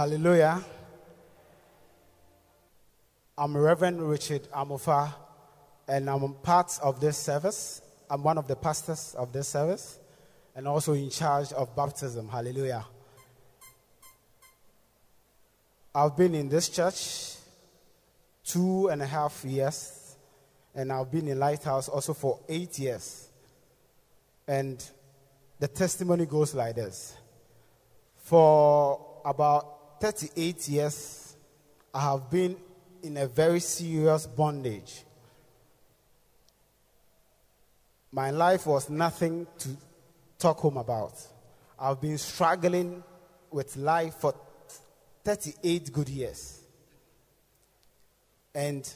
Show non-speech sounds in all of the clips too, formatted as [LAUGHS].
Hallelujah. I'm Reverend Richard Amofa, and I'm part of this service. I'm one of the pastors of this service, and also in charge of baptism. Hallelujah. I've been in this church two and a half years, and I've been in Lighthouse also for eight years. And the testimony goes like this For about 38 years, I have been in a very serious bondage. My life was nothing to talk home about. I've been struggling with life for 38 good years. And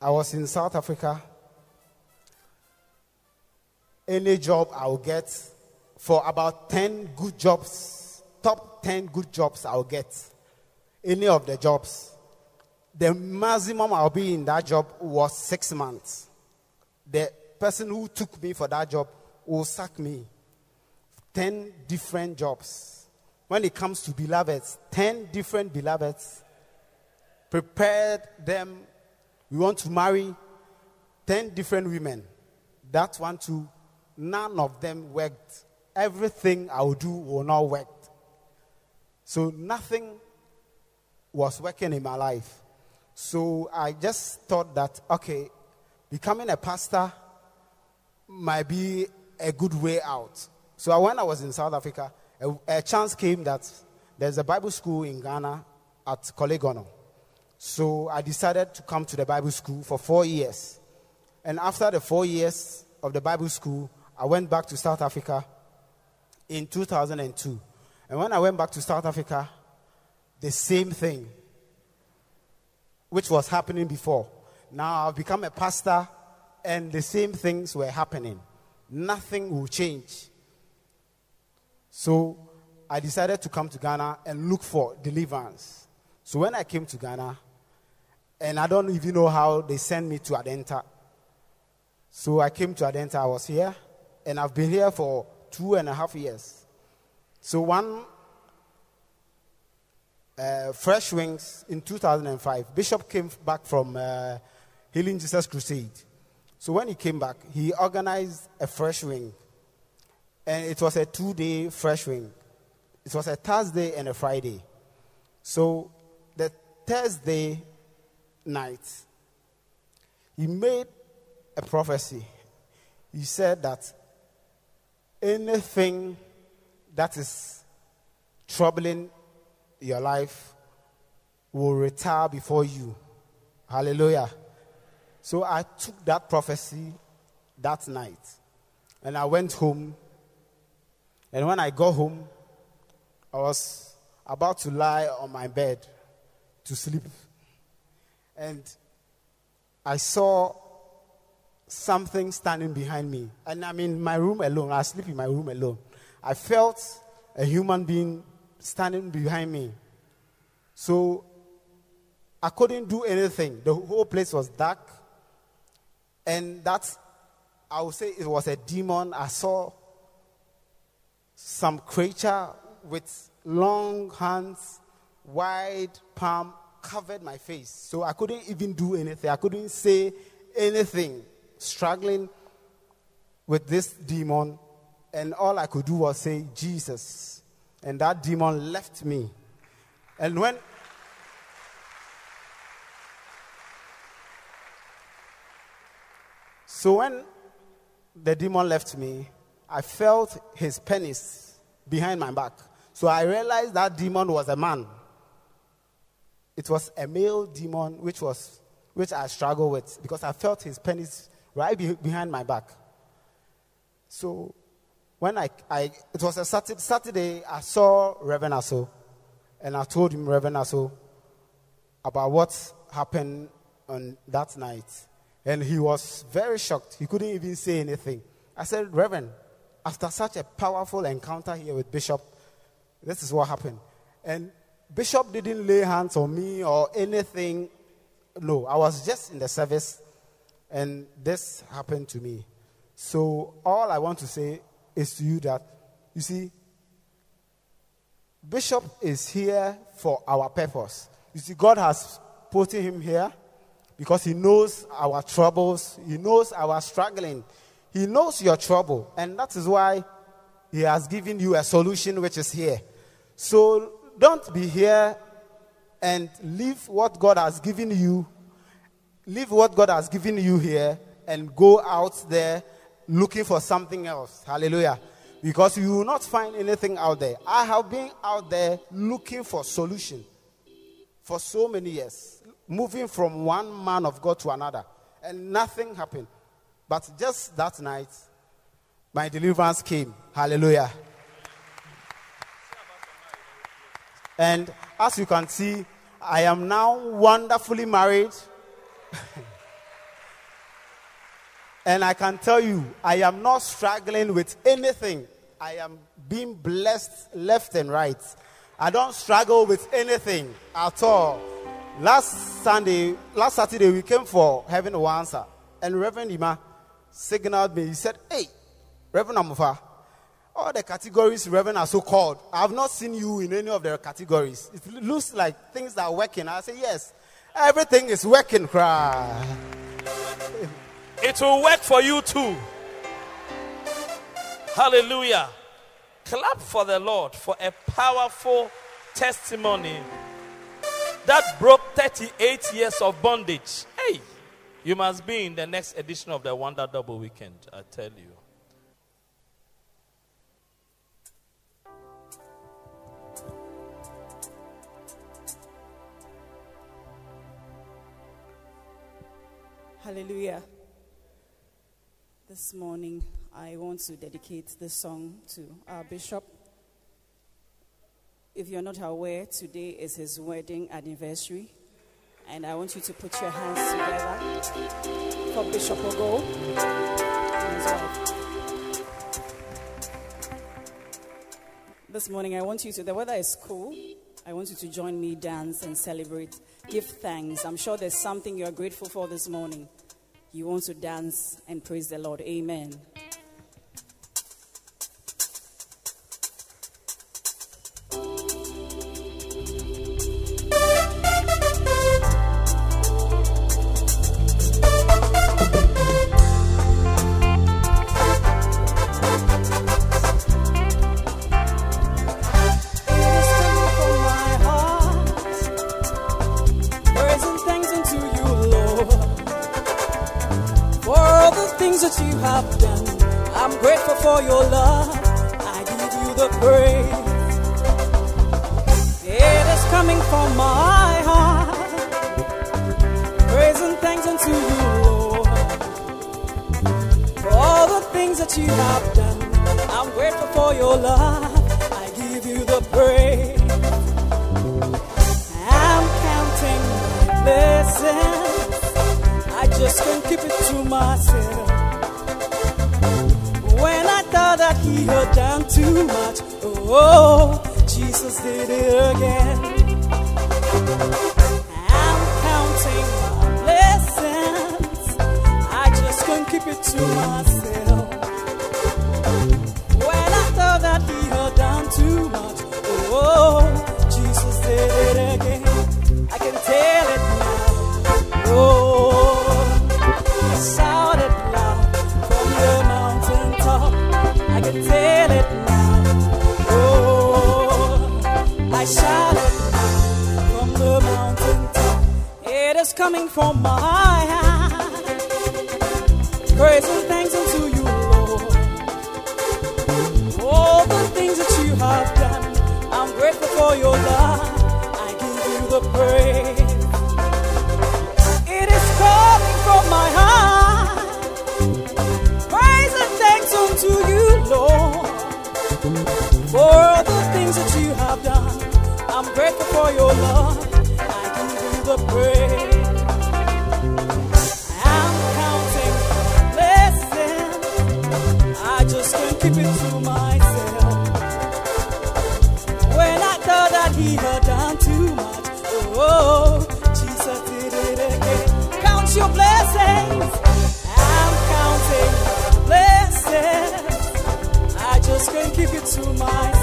I was in South Africa. Any job I'll get, for about 10 good jobs, top 10 good jobs I'll get, any of the jobs, the maximum I'll be in that job was six months. The person who took me for that job will sack me. 10 different jobs. When it comes to beloveds, 10 different beloveds, prepared them. We want to marry 10 different women. That one too, none of them worked everything I will do will not work. So nothing was working in my life. So I just thought that, okay, becoming a pastor might be a good way out. So when I was in South Africa, a, a chance came that there's a Bible school in Ghana at Korle Gonno. So I decided to come to the Bible school for four years. And after the four years of the Bible school, I went back to South Africa in 2002. And when I went back to South Africa, the same thing, which was happening before. Now I've become a pastor, and the same things were happening. Nothing will change. So I decided to come to Ghana and look for deliverance. So when I came to Ghana, and I don't even know how they sent me to Adenta. So I came to Adenta, I was here, and I've been here for two and a half years. So one uh, Fresh Wings in 2005, Bishop came back from uh, Healing Jesus Crusade. So when he came back, he organized a Fresh Wing. And it was a two day Fresh Wing. It was a Thursday and a Friday. So the Thursday night, he made a prophecy. He said that anything that is troubling your life will retire before you. Hallelujah. So I took that prophecy that night and I went home. And when I got home, I was about to lie on my bed to sleep. And I saw something standing behind me. And I'm in my room alone. I sleep in my room alone. I felt a human being standing behind me. So I couldn't do anything. The whole place was dark. And that's, I would say it was a demon. I saw some creature with long hands, wide palm, covered my face. So I couldn't even do anything. I couldn't say anything struggling with this demon, and all I could do was say, Jesus. And that demon left me. And when So when the demon left me, I felt his penis behind my back. So I realized that demon was a man. It was a male demon which was which I struggled with because I felt his penis right behind my back. So when I, I it was a Saturday, Saturday I saw Reverend Aso and I told him Reverend Aso about what happened on that night. And he was very shocked. He couldn't even say anything. I said, Reverend, after such a powerful encounter here with Bishop, this is what happened. And Bishop didn't lay hands on me or anything. No, I was just in the service and this happened to me. So, all I want to say is to you that, you see, Bishop is here for our purpose. You see, God has put him here because he knows our troubles, he knows our struggling, he knows your trouble, and that is why he has given you a solution which is here. So don't be here and leave what God has given you, leave what God has given you here and go out there looking for something else. Hallelujah. Because you will not find anything out there. I have been out there looking for solution for so many years, moving from one man of God to another, and nothing happened. But just that night, my deliverance came. Hallelujah. And as you can see, I am now wonderfully married. [LAUGHS] and I can tell you, I am not struggling with anything. I am being blessed left and right. I don't struggle with anything at all. Last Sunday, last Saturday, we came for having a answer. And Reverend Ima signaled me. He said, Hey, Reverend Amofa, all the categories Reverend Aso called. I have not seen you in any of their categories. It looks like things are working. I say, Yes, everything is working. Cry. It will work for you too. Hallelujah. Clap for the Lord for a powerful testimony that broke 38 years of bondage. Hey, you must be in the next edition of the Wonder Double Weekend, I tell you. Hallelujah. This morning, I want to dedicate this song to our bishop. If you're not aware, today is his wedding anniversary. And I want you to put your hands together for Bishop Ogo. This morning, I want you to, the weather is cool. I want you to join me, dance, and celebrate. Give thanks. I'm sure there's something you're grateful for this morning. You want to dance and praise the Lord. Amen. For all the things that you have done, I'm grateful for your love. I give you the praise. mind.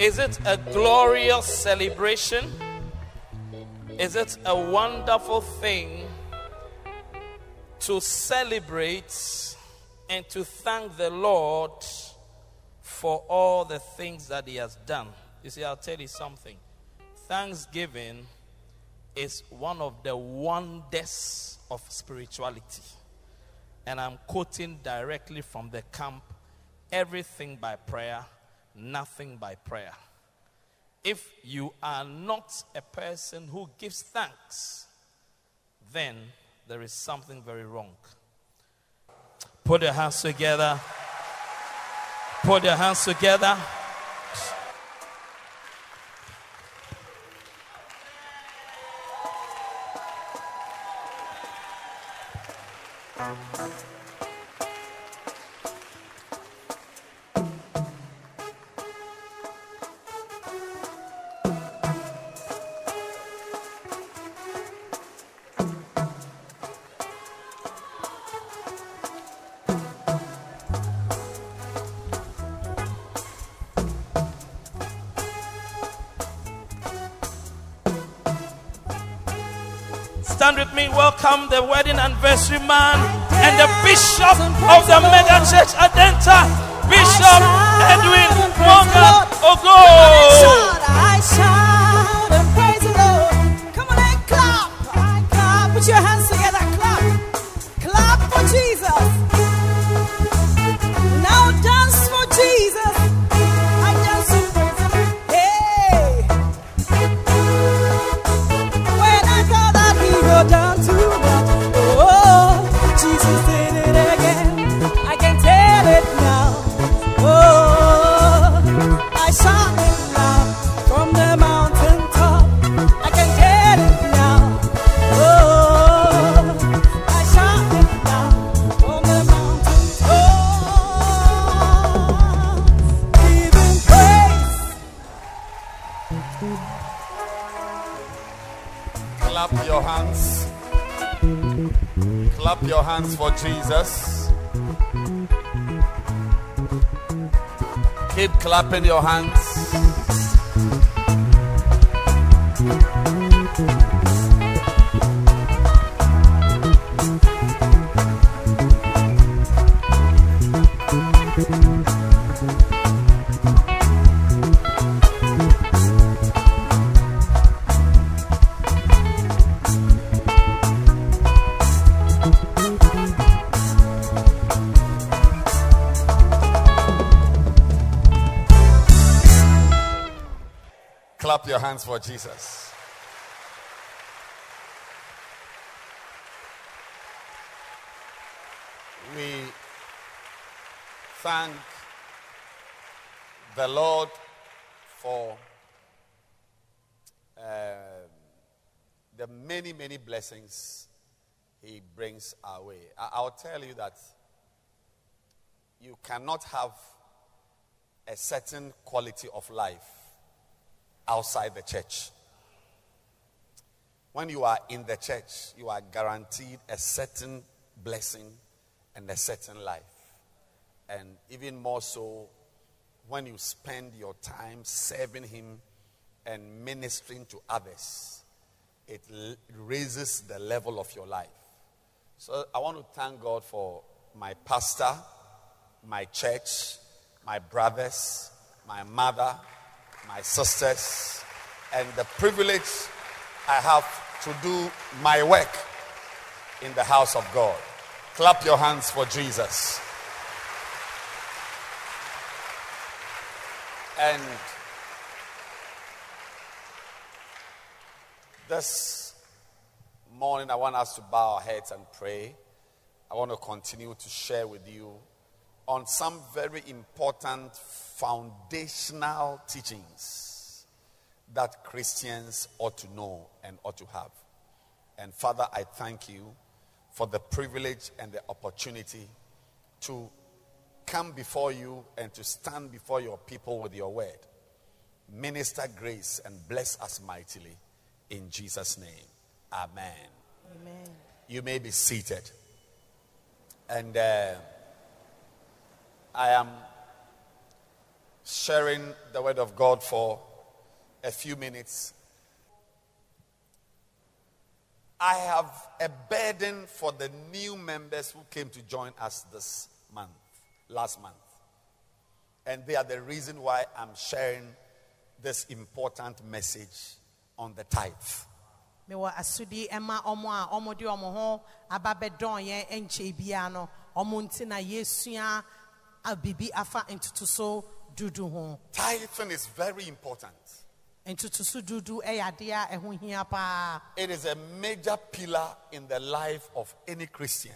Is it a glorious celebration? Is it a wonderful thing to celebrate and to thank the Lord for all the things that He has done? You see, I'll tell you something. Thanksgiving is one of the wonders of spirituality. And I'm quoting directly from the camp Everything by Prayer nothing by prayer. If you are not a person who gives thanks, then there is something very wrong. Put your hands together. Put your hands together. the wedding anniversary man and the bishop of the mega church Adenta, Bishop Edwin Morgan Ogo. Keep clapping your hands. Hands for Jesus. We thank the Lord for um, the many, many blessings He brings our way. I- I'll tell you that you cannot have a certain quality of life outside the church. When you are in the church, you are guaranteed a certain blessing and a certain life. And even more so, when you spend your time serving Him and ministering to others, it raises the level of your life. So I want to thank God for my pastor, my church, my brothers, my mother, my sisters, and the privilege I have to do my work in the house of God. Clap your hands for Jesus. And this morning, I want us to bow our heads and pray. I want to continue to share with you on some very important foundational teachings that Christians ought to know and ought to have. And Father, I thank you for the privilege and the opportunity to come before you and to stand before your people with your word. Minister grace and bless us mightily. In Jesus' name, amen. Amen. You may be seated. And uh, I am sharing the word of God for a few minutes. I have a burden for the new members who came to join us this month, last month. And they are the reason why I'm sharing this important message on the tithe. Dudu ho Tithing is very important. ntotoso dudu ɛyɛ adeɛ a ɛho hia paa It is a major pillar in the life of any Christian.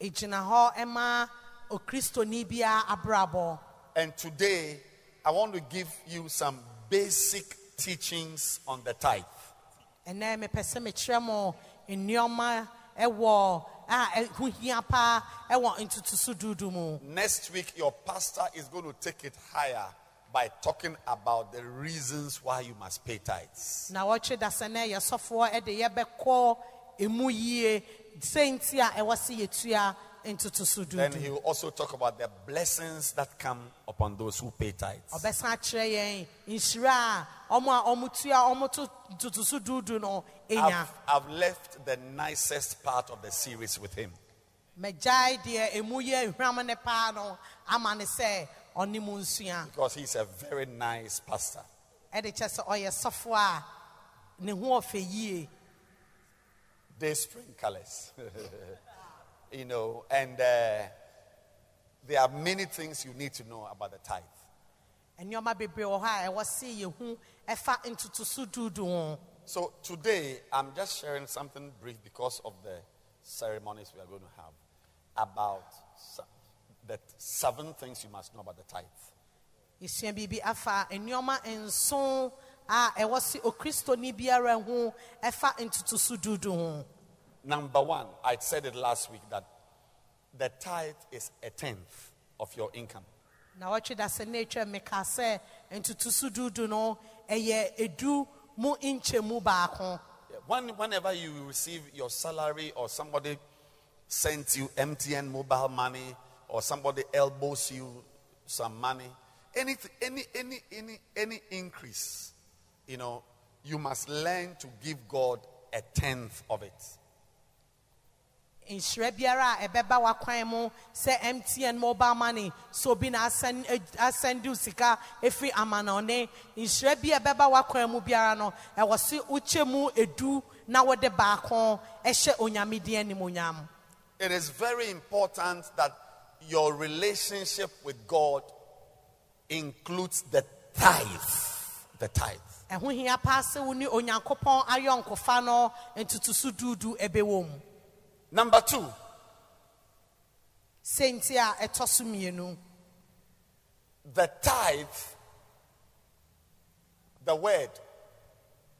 egyina hɔ ɛma okristoni biara abrabɔ And today, I want to give you some basic teachings on the tithe. ɛnɛ mepɛ sɛ mekyerɛ mo nneɛma ɛwɔ Ah, eh, a ɛho hia paa eh, ɛwɔ ntotoso dudu mu Next week, your pastor is going to take it higher by talking about the reasons why you must pay tithes. na wɔtwe da sɛ nɛ yɛsɔfoɔ ɛde yɛbɛkɔ emu yie sɛnti a ɛwɔ se yɛtua ntotoso Then he will also talk about the blessings that come upon those who pay tithes. ɔbɛsan akyerɛ yɛn nhyira a ɔmo a ɔmo tua ɔmo to no enya I've, left the nicest part of the series with him. mɛgyae deɛ emu yɛ ehwam ne paa no ama ne sɛ ɔne mu nsua Because he's a very nice pastor. ɛde kyɛ sɛ ɔyɛ sɔfo a ne ho ɔfɛ yie They spring colors. [LAUGHS] you know, and uh, there are many things you need to know about the tithe. nneɛma bebree wɔ hɔ a ɛwɔ se yɛhu ɛfa ntotoso dudu ho So today, I'm just sharing something brief because of the ceremonies we are going to have about the seven things you must know about the tithe. yɛsua biribi afa nneɛma nson a ɛwɔ se okristoni biara ho ɛfa ntotoso dudu ho Number one, I said it last week that the tithe is a tenth of your income. na wɔtwe da sɛ ne atwa meka sɛ ntotoso dudu no ɛyɛ edu mu nkyɛmu baako Yeah, When, whenever you receive your salary or somebody sends you MTN mobile money or somebody elbows you some money, any, any, any, any, any increase, you know, you must learn to give God a tenth of it. Nhyira biara a ɛbɛba w'akwan mu sɛ mtn mobile money sɛ obi na asɛn sika ɛfiri amanɔne nhyira bi a ɛbɛba w'akwan mu biara no ɛwɔ se wokyɛ mu edu na wode baako ɛhyɛ onyame din animonyam It is very important that your relationship with God includes the tithe. The tithe. ɛho hia paa sɛ wo ne onyankopɔn ayɔnkofa no ntotoso duudu ɛbɛwɔ mu Number two, senti a ɛtɔ so mmienu. The tithe, the word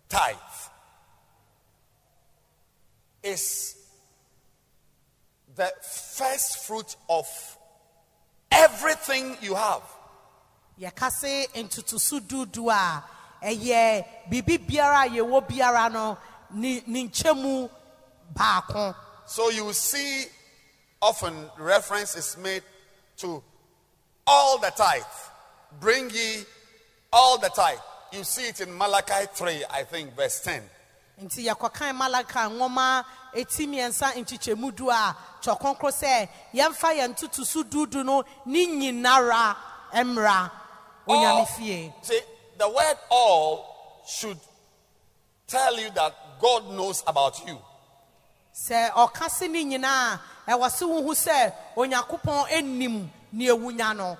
tithe, is the first fruit of everything you have. yɛka se ntotoso duudu a ɛyɛ biribi biara a yɛwɔ biara no ne ne nkyɛmu baako So you see, often reference is made to all the tithe. Bring ye all the tithe. You see it in Malachi 3, I think, verse 10. nti yɛkɔkan malaka nwoma eti mmiɛnsa nkyekyɛmu du a kyɔkɔnkɔ sɛ yɛmfa yɛn ntotoso duudu no ne nyinara mmra onyame fie see, the word all should tell you that God knows about you. Sɛ ɔka se ne nyinaa ɛwɔ se wohu sɛ onyankopɔn anim ne ewunya no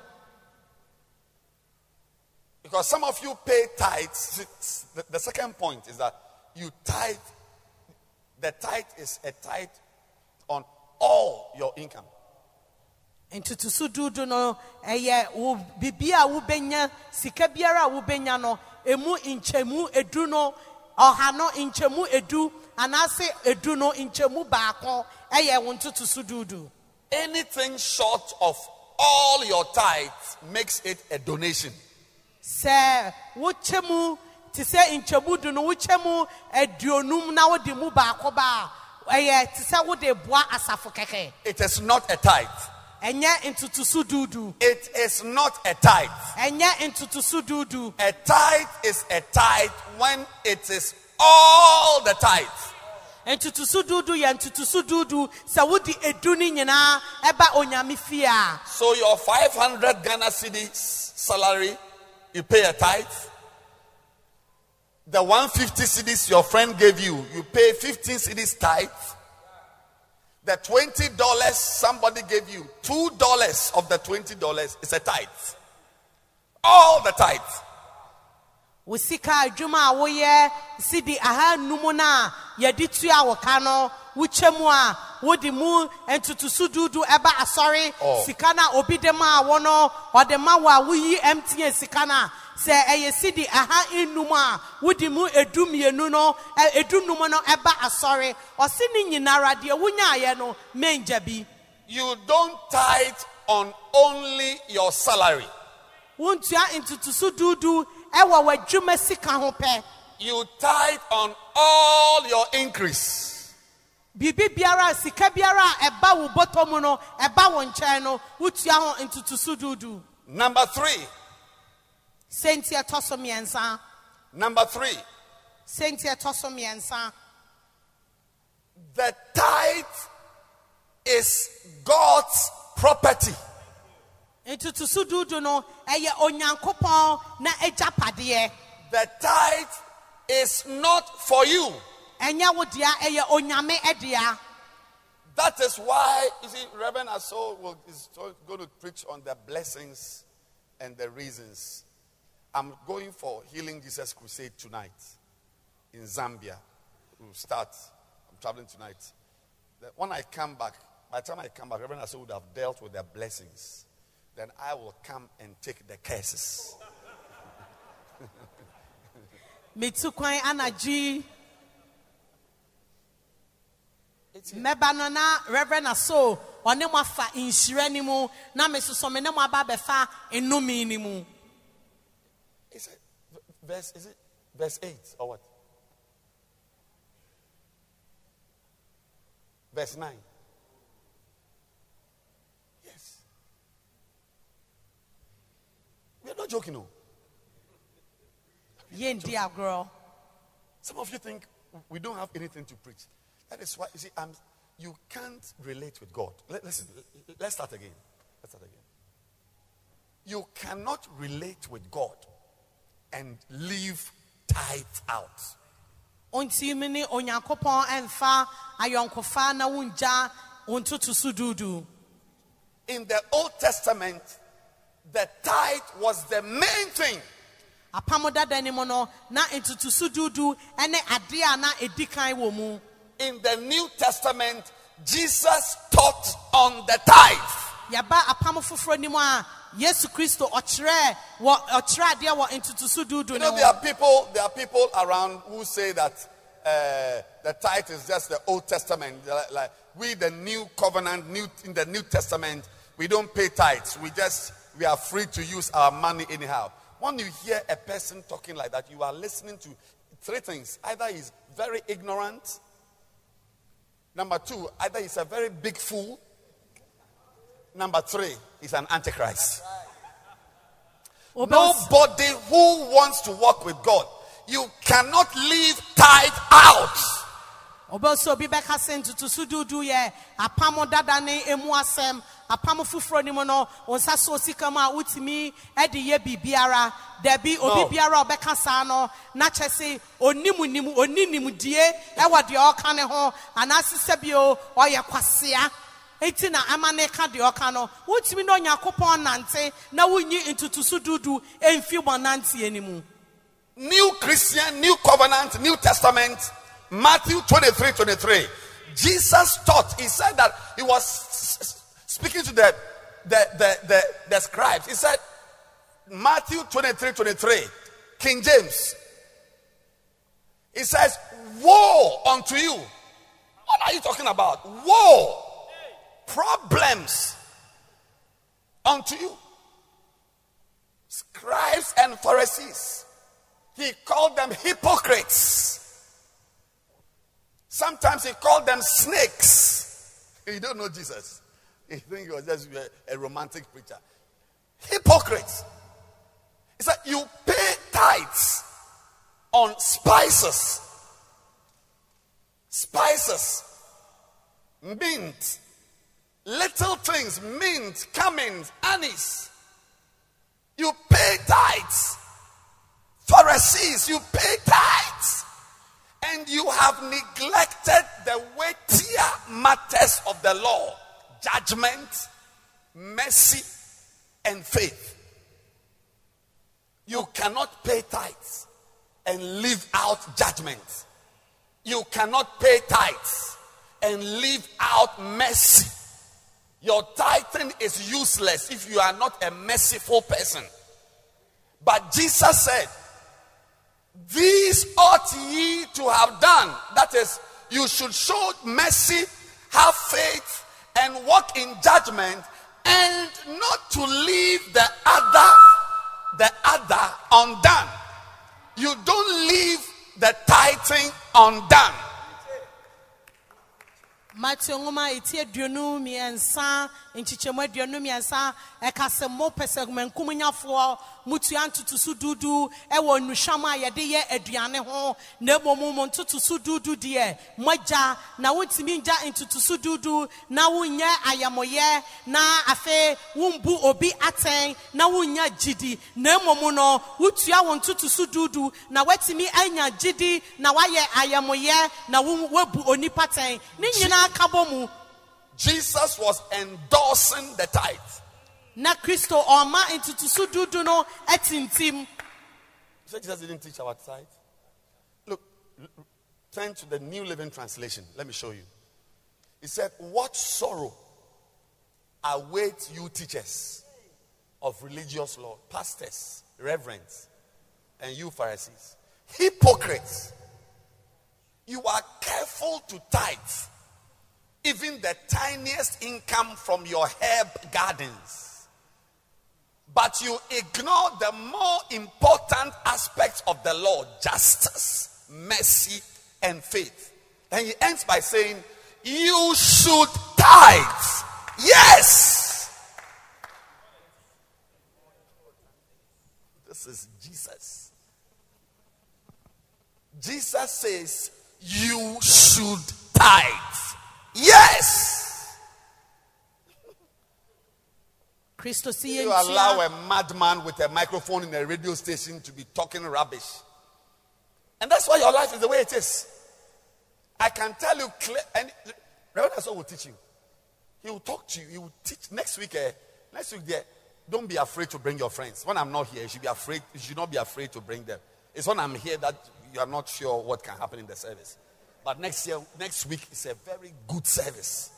Because some of you pay tithes. The, the second point is that you tithe. The tithe is a tithe on all your income. no ɛyɛ wo biribi a wobɛnya sika biara a wobɛnya no emu nkyɛmu edu no ɔha no nkyɛmu edu anaasɛ edu no nkyɛmu baako ɛyɛ wo ntotoso duudu Anything short of all your tithes makes it a donation. sɛ wokyɛ mu te sɛ nkyɛmu du no wokyɛ mu aduonum na wode mu baako ba a ɛyɛ te sɛ wode boa asafo kɛkɛ It is not a tithe. Ɛnyɛ ntotoso duudu It is not a tithe. ɛnyɛ ntotoso duudu A tithe is a tithe when it is all the tithe. ntotoso duudu yɛ ntotoso duudu sɛ wode edu ne nyinaa ɛba onyame fie a So your 500 Ghana cedis salary, you pay a tithe. The 150 cedis your friend gave you, you pay 15 cedis tithe. The $20 somebody gave you, $2 of the $20 is a tithe. All the tithe. wo sika adwuma a woyɛ sidi aha num no a yɛde tua wo ka no wokyɛ mu a wode mu ntotoso duudu ɛba asɔre sika no obi de ma wo no ɔde ma wo a woyi mtn sika no a sɛ ɛyɛ sidi aha enum a wode mu edu mmienu no edu num no ɛba asɔre ɔsi ne nyinara deɛ wonyaayɛ no bi You don't tithe on only your salary. wontua duudu ɛwɔ w'adwuma sika ho pɛ. You tithe on all your increase. biribi biara sika biara a ɛba wo bɔtɔ mu no ɛba wo nkyɛn no wotua ho duudu Number three. Senti ɛtɔ so mmiɛnsa Number three. senti ɛtɔ so mmiɛnsa The tithe is God's property. ntotoso duudu no ɛyɛ onyankopɔn na agyapadeɛ The tithe is not for you. ɛnyɛ wo dea ɛyɛ onyame ɛdea That is why, you see, Reverend Aso will, is going to preach on the blessings and the reasons. I'm going for Healing Jesus Crusade tonight in Zambia. We'll start. I'm traveling tonight. Then when I come back, by the time I come back, Reverend Aso would have dealt with their blessings. Then I will come and take the curses. [LAUGHS] metu kwan anagye mmɛba no na reverend aso ɔne mo afa nhyira no mu na mesosɔ me ne mo aba abɛfa nnome no mu Is it verse? Is it verse eight or what? Verse 9. Yes. We are not joking, no. yɛndi girl. Some of you think we don't have anything to preach. That is why, you see, I'm, you can't relate with God. Let, listen, let's start again. Let's start again. You cannot relate with God and leave tithe out. nti mi ne onyankopɔn ɛmfa na wongya wo ntoto In the Old Testament, the tithe was the main thing. apam dada no na ntotoso dudu ne adeɛ a na ɛdi kan mu In the New Testament, Jesus taught on the tithe. yɛba apam foforɔ no mu a yesu kristo ɔkyerɛ wɔ ɔkyerɛ adeɛ wɔ ntotoso dudu You no know, there are people, there are people around who say that uh, the tithe is just the Old Testament. Like, like we, the New Covenant, new in the New Testament, we don't pay tithes. We just we are free to use our money anyhow. When you hear a person talking like that, you are listening to three things: either he's very ignorant. Number two, either he's a very big fool. Number three, is an antichrist. Nobody who wants to walk with God, you cannot leave tithe out. ɔbɛsɛ obi bɛka sɛ ntotoso dudu yɛ apam dada ne emu asɛm apam foforɔ no mu no wo nsa so sika mu a wotumi de yɛ biribiara dabi No. obi biara a ɔbɛka saa no na kyɛ se onim nim oni nimdie ɛwɔ deɛ ɔka ne ho anaasɛ sɛ bio ɔyɛ kwasea eti na ama ne ka deɛ ɔka no wotumi ne onyankopɔn nante na wonyi ntotoso dudu emfi bɔ nanteɛ no New Christian, New Covenant, New Testament, Matthew 23 23. Jesus taught, he said that he was speaking to the, the, the, the, the scribes. He said, Matthew 23 23, King James. He says, Woe unto you. What are you talking about? Woe. Problems unto you. Scribes and Pharisees. He called them hypocrites. Sometimes he called them snakes. [LAUGHS] You don't know Jesus. You think he was just a, a romantic preacher. Hypocrites. He said, You pay tithes on spices, spices, mint, little things, mint, cummins, anise. You pay tithes. Pharisees, you pay tithes. And you have neglected the weightier matters of the law judgment, mercy, and faith. You cannot pay tithes and leave out judgment. You cannot pay tithes and leave out mercy. Your tithing is useless if you are not a merciful person. But Jesus said, These ought ye to have done. That is, you should show mercy, have faith, and walk in judgment, and not to leave the other, the other undone. You don't leave the tithing undone. Matthew nwoma eti aduonu mmiɛnsa nkyekyɛmu aduonu mmiɛnsa ɛka sɛ mo pɛ sɛ mankumnyafoɔ motua ntotoso dudu ɛwɔ nnuhwam a yɛde yɛ aduane ho na mmom mo ntotoso dudu deɛ moagya na wontumi ngya ntotoso dudu na wonyɛ ayamɔyɛ na afei wombu obi atɛn na wonya gyidi na mmom no wotua wo ntotoso dudu na woatumi anya gyidi na woayɛ ayamɔyɛ na woabu onipa tɛn ne nyinaa mu Jesus was endorsing the tithe. na kristo ɔma ntotoso dudu no atintim You said Jesus didn't teach our tithe? Look, turn to the New Living Translation. Let me show you. He said, What sorrow awaits you, teachers of religious law, pastors, reverends, and you, Pharisees? Hypocrites! You are careful to tithe even the tiniest income from your herb gardens. But you ignore the more important aspects of the law justice, mercy, and faith. Then he ends by saying, You should tithe. Yes. This is Jesus. Jesus says, You should tithe. Yes. You allow a madman with a microphone in a radio station to be talking rubbish. And that's why your life is the way it is. I can tell you clear. And Reverend Aso will teach you. He will talk to you. He will teach next week. Eh, next week, there. Don't be afraid to bring your friends. When I'm not here, you should be afraid. You should not be afraid to bring them. It's when I'm here that you are not sure what can happen in the service. But next year, next week is a very good service.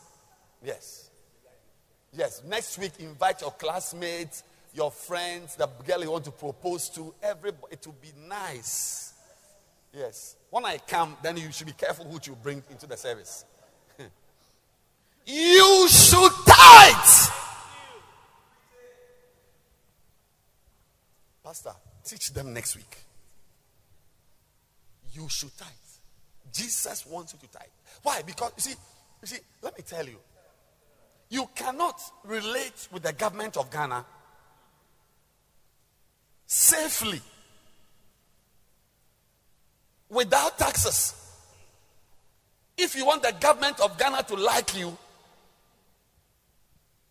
Yes. Yes. Next week, invite your classmates, your friends, the girl you want to propose to. Everybody. It will be nice. Yes. When I come, then you should be careful who you bring into the service. [LAUGHS] you should tithe. Pastor, teach them next week. You should tithe. Jesus wants you to tithe. Why? Because you see, you see, let me tell you, you cannot relate with the government of Ghana safely without taxes. If you want the government of Ghana to like you,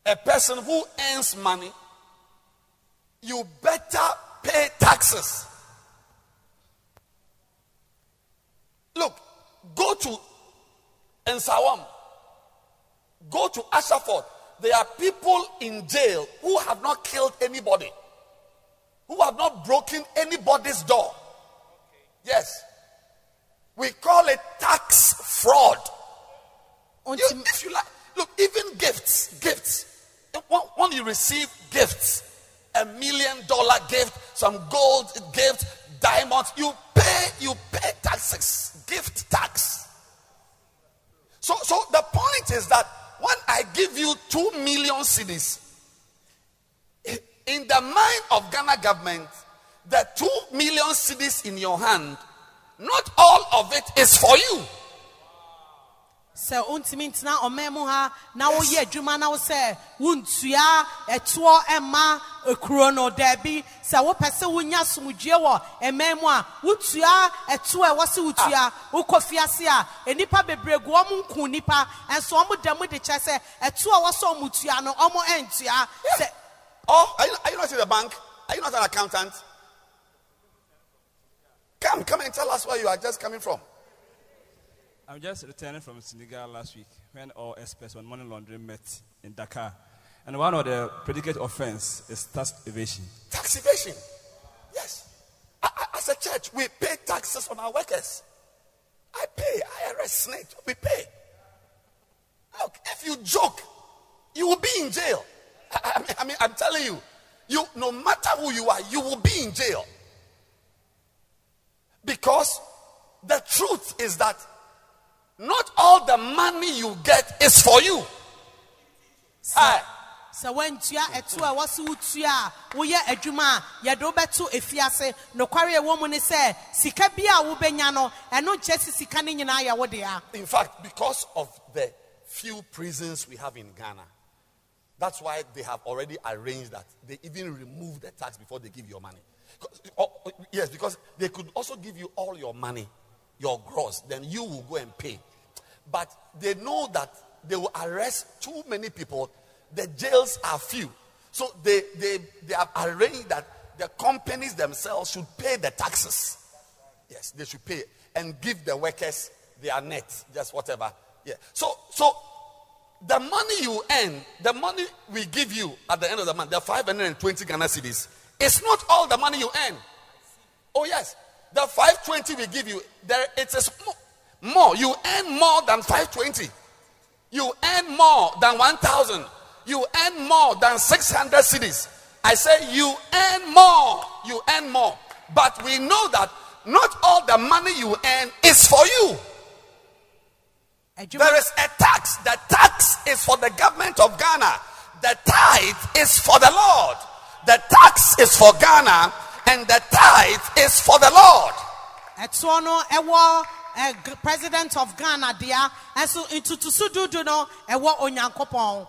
a person who earns money, you better pay taxes. Look, go to Nsawam, go to Ashaford. There are people in jail who have not killed anybody, who have not broken anybody's door. Yes. We call it tax fraud. You, if you like, look, even gifts, gifts. When, when you receive gifts, a million dollar gift, some gold gift, diamonds, you pay, you pay taxes, gift tax. So, so the point is that when I give you two million cedis, in the mind of Ghana government, the two million cedis in your hand, not all of it is for you. Sɛ wontumi ntena ɔman mu ha na woyɛ adwuma na wo sɛ wontua ɛtoɔ ɛma ekuro no daabi sɛ wopɛ sɛ wonya asomdwie wɔ ɛman mu a wotua ɛtoɔ ɛwɔ sɛ wotua ah. wokɔ fiase a nnipa bebree gu ɔmo nku nnipa ɛnso ɔmo da mu de kyerɛ sɛ ɛtoɔ ɛwɔ sɛ ɔmo tua no ɔmo ɛntua sɛ Oh, are you, are you not in the bank? Are you not an accountant? Come, come and tell us where you are just coming from. I'm just returning from Senegal last week when all experts on money laundering met in Dakar. And one of the predicate offense is tax evasion. Tax evasion. Yes. A- a- As a church, we pay taxes on our workers. I pay. IRS snake. We pay. Look, if you joke, you will be in jail. I, I mean, I mean, I'm telling you, you no matter who you are, you will be in jail. Because the truth is that not all the money you get is for you. Aye. sɛ woantua ɛto a ɛwɔ eh, sɛ wotua a woyɛ adwuma a yɛde wobɛto efiase nokware ɛwɔ mu ne sɛ sika bi a wobɛnya no ɛno nkyɛ sɛ sika no nyinaa yɛ wo dea In fact, because of the few prisons we have in Ghana, that's why they have already arranged that. They even remove the tax before they give your money. 'Cause- oh, oh, yes, because they could also give you all your money, your gross, then you will go and pay. But they know that they will arrest too many people. The jails are few. So they, they, they have arranged that the companies themselves should pay the taxes. Yes, they should pay and give the workers their net, just whatever. Yeah. So, so the money you earn, the money we give you at the end of the month, the 520 Ghana cedis, it's not all the money you earn. Oh yes, the 520 we give you, there it is mo- more. You earn more than 520. You earn more than 1,000. You earn more than 600 cedis. I say you earn more. You earn more. But we know that not all the money you earn is for you. There is a tax. The tax is for the government of Ghana. The tithe is for the Lord. The tax is for Ghana, and the tithe is for the Lord. ɛtoɔ no ɛwɔ eh, G- president of ghana dea ɛnso ntutusu dudu no ɛwɔ onyankopɔn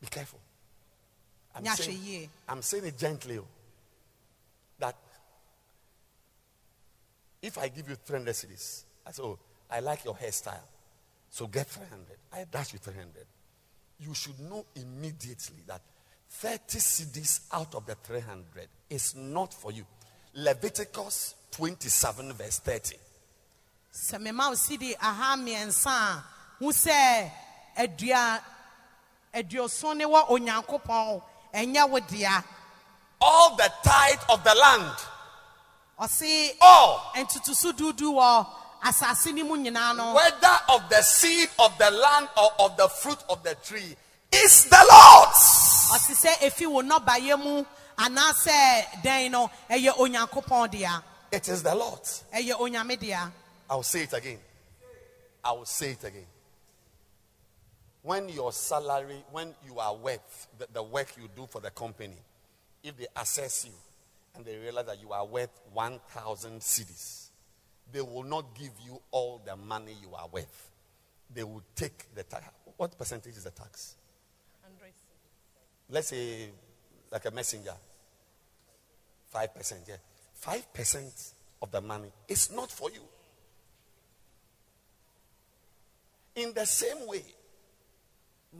Be careful. I'm saying. I'm saying it gently. oh, That if I give you 300 cedis, I say, oh, I like your hairstyle. So get 300. I dash you 300. You should know immediately that 30 cedis out of the 300 is not for you. Leviticus 27, verse 30. sɛ mema wo sidi aha mmiɛnsa a hu sɛ adua aduoson ne wɔ onyankopɔn ɛnyɛ wo dea All the tithe of the land, ɔse all ntutusu dudu wɔ asase no mu nyinaa no whether of the seed of the land or of the fruit of the tree, is the Lord's. ɔte sɛ efi wo nnɔbaeɛ mu anaasɛ dɛn no ɛyɛ onyankopɔn dea It is the Lord's. ɛyɛ onyame dea I'll say it again. I will say it again. When your salary, when you are worth the, the work you do for the company, if they assess you and they realize that you are worth 1,000 cedis, they will not give you all the money you are worth. They will take the tax. What percentage is the tax? Let's say, like a messenger, 5%. Yeah. 5% of the money is not for you. In the same way,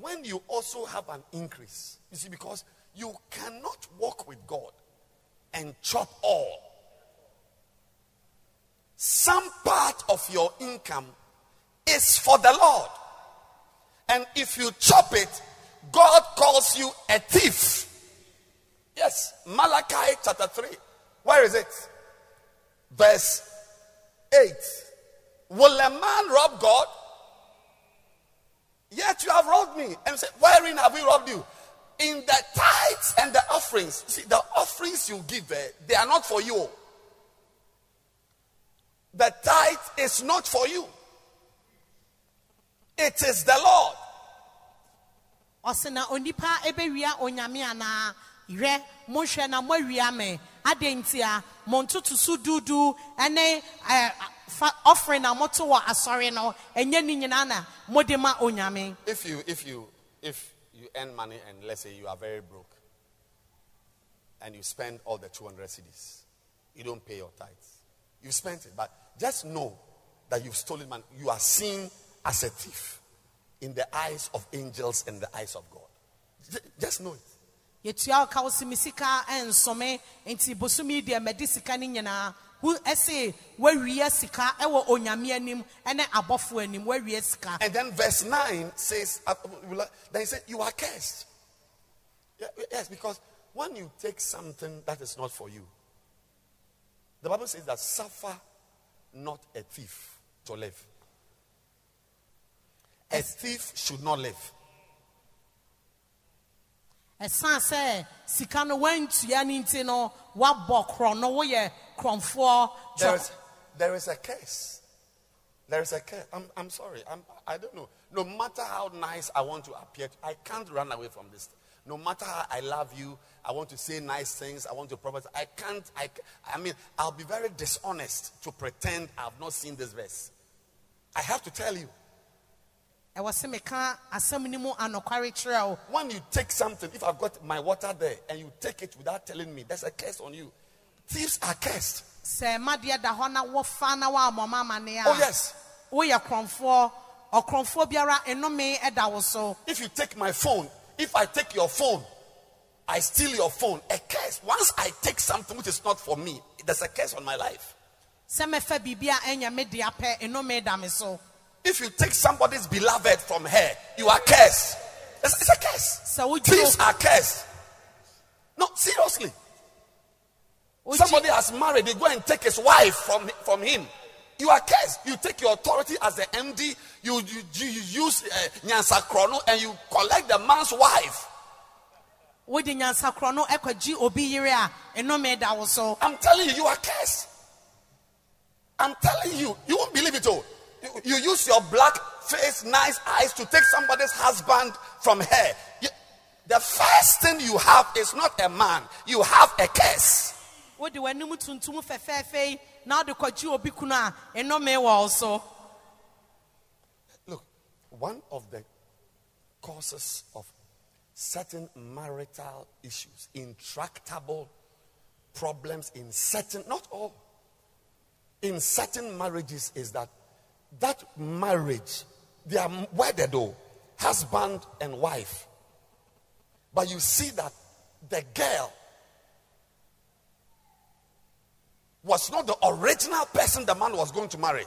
when you also have an increase, you see, because you cannot walk with God and chop all. Some part of your income is for the Lord. And if you chop it, God calls you a thief. Yes, Malachi chapter 3. Where is it? Verse 8. Will a man rob God? Yet you have robbed me. And say, wherein have we robbed you? In the tithes and the offerings. See, the offerings you give, eh, they are not for you. The tithe is not for you. It is the Lord. Onipa mohwɛ na me asɔre no na onyame If you if you if you earn money and let's say you are very broke and you spend all the 200 cedis, you don't pay your tithes. You've spent it, but just know that you've stolen money. You are seen as a thief in the eyes of angels and the eyes of God. Just know it. yɛtua ɔka wo se me sika ɛnsome nti bosom yi deɛ madi sika no nyinaa wo ɛse woawie sika ɛwɔ onyame anim ɛne abɔfo anim woawie sika And then verse 9 says, uh, then he said, You are cursed. Yeah, Yes, because when you take something that is not for you, the Bible says that suffer not a thief to live. A thief should not live. ɛsiane sɛ sika no woantua no nti no korɔ no woyɛ korɔmfoɔ There is, there is a curse. There is a curse. I'm, I'm sorry. I'm, I don't know. No matter how nice I want to appear, I can't run away from this. No matter how I love you, I want to say nice things. I want to promise. I can't. I, I mean, I'll be very dishonest to pretend I've not seen this verse. I have to tell you. When you take something, if I've got my water there and you take it without telling me, there's a curse on you. Thieves are cursed. sɛ madeɛ da hɔ na wofa na woammɔma amane a Oh, yes. woyɛ korɔmfoɔ ɔkorɔmfoɔ biara nnome ɛda wo so If you take my phone, if I take your phone, I steal your phone, a curse. Once I take something which is not for me, there's a curse on my life. Sɛ mɛfa biribi a ɛnyɛ me dea pɛ nnome da me so If you take somebody's beloved from her, you are cursed. It's, it's a curse. wogye Thieves are cursed. No, seriously. wogye- Somebody has married, they go and take his wife from, from him. You are cursed. You take your authority as the MD, you, you, you, you use uh, Nyansa Chrono and you collect the man's wife. wode nyansakorɔ no ɛkɔgye obi yere a nnome da wo so I'm telling you, you are cursed. I'm telling you, you won't believe it all. You, use your black face, nice eyes to take somebody's husband from her. You- the first thing you have is not a man, you have a curse. wode w'anim tuntum fɛfɛɛfɛ yi na ɔde kɔgye obi kunu a nnome wɔ wo so Look, one of the causes of certain marital issues, intractable problems in certain, not all, in certain marriages is that that marriage, they are wedded though, husband and wife. But you see that the girl was not the original person the man was going to marry.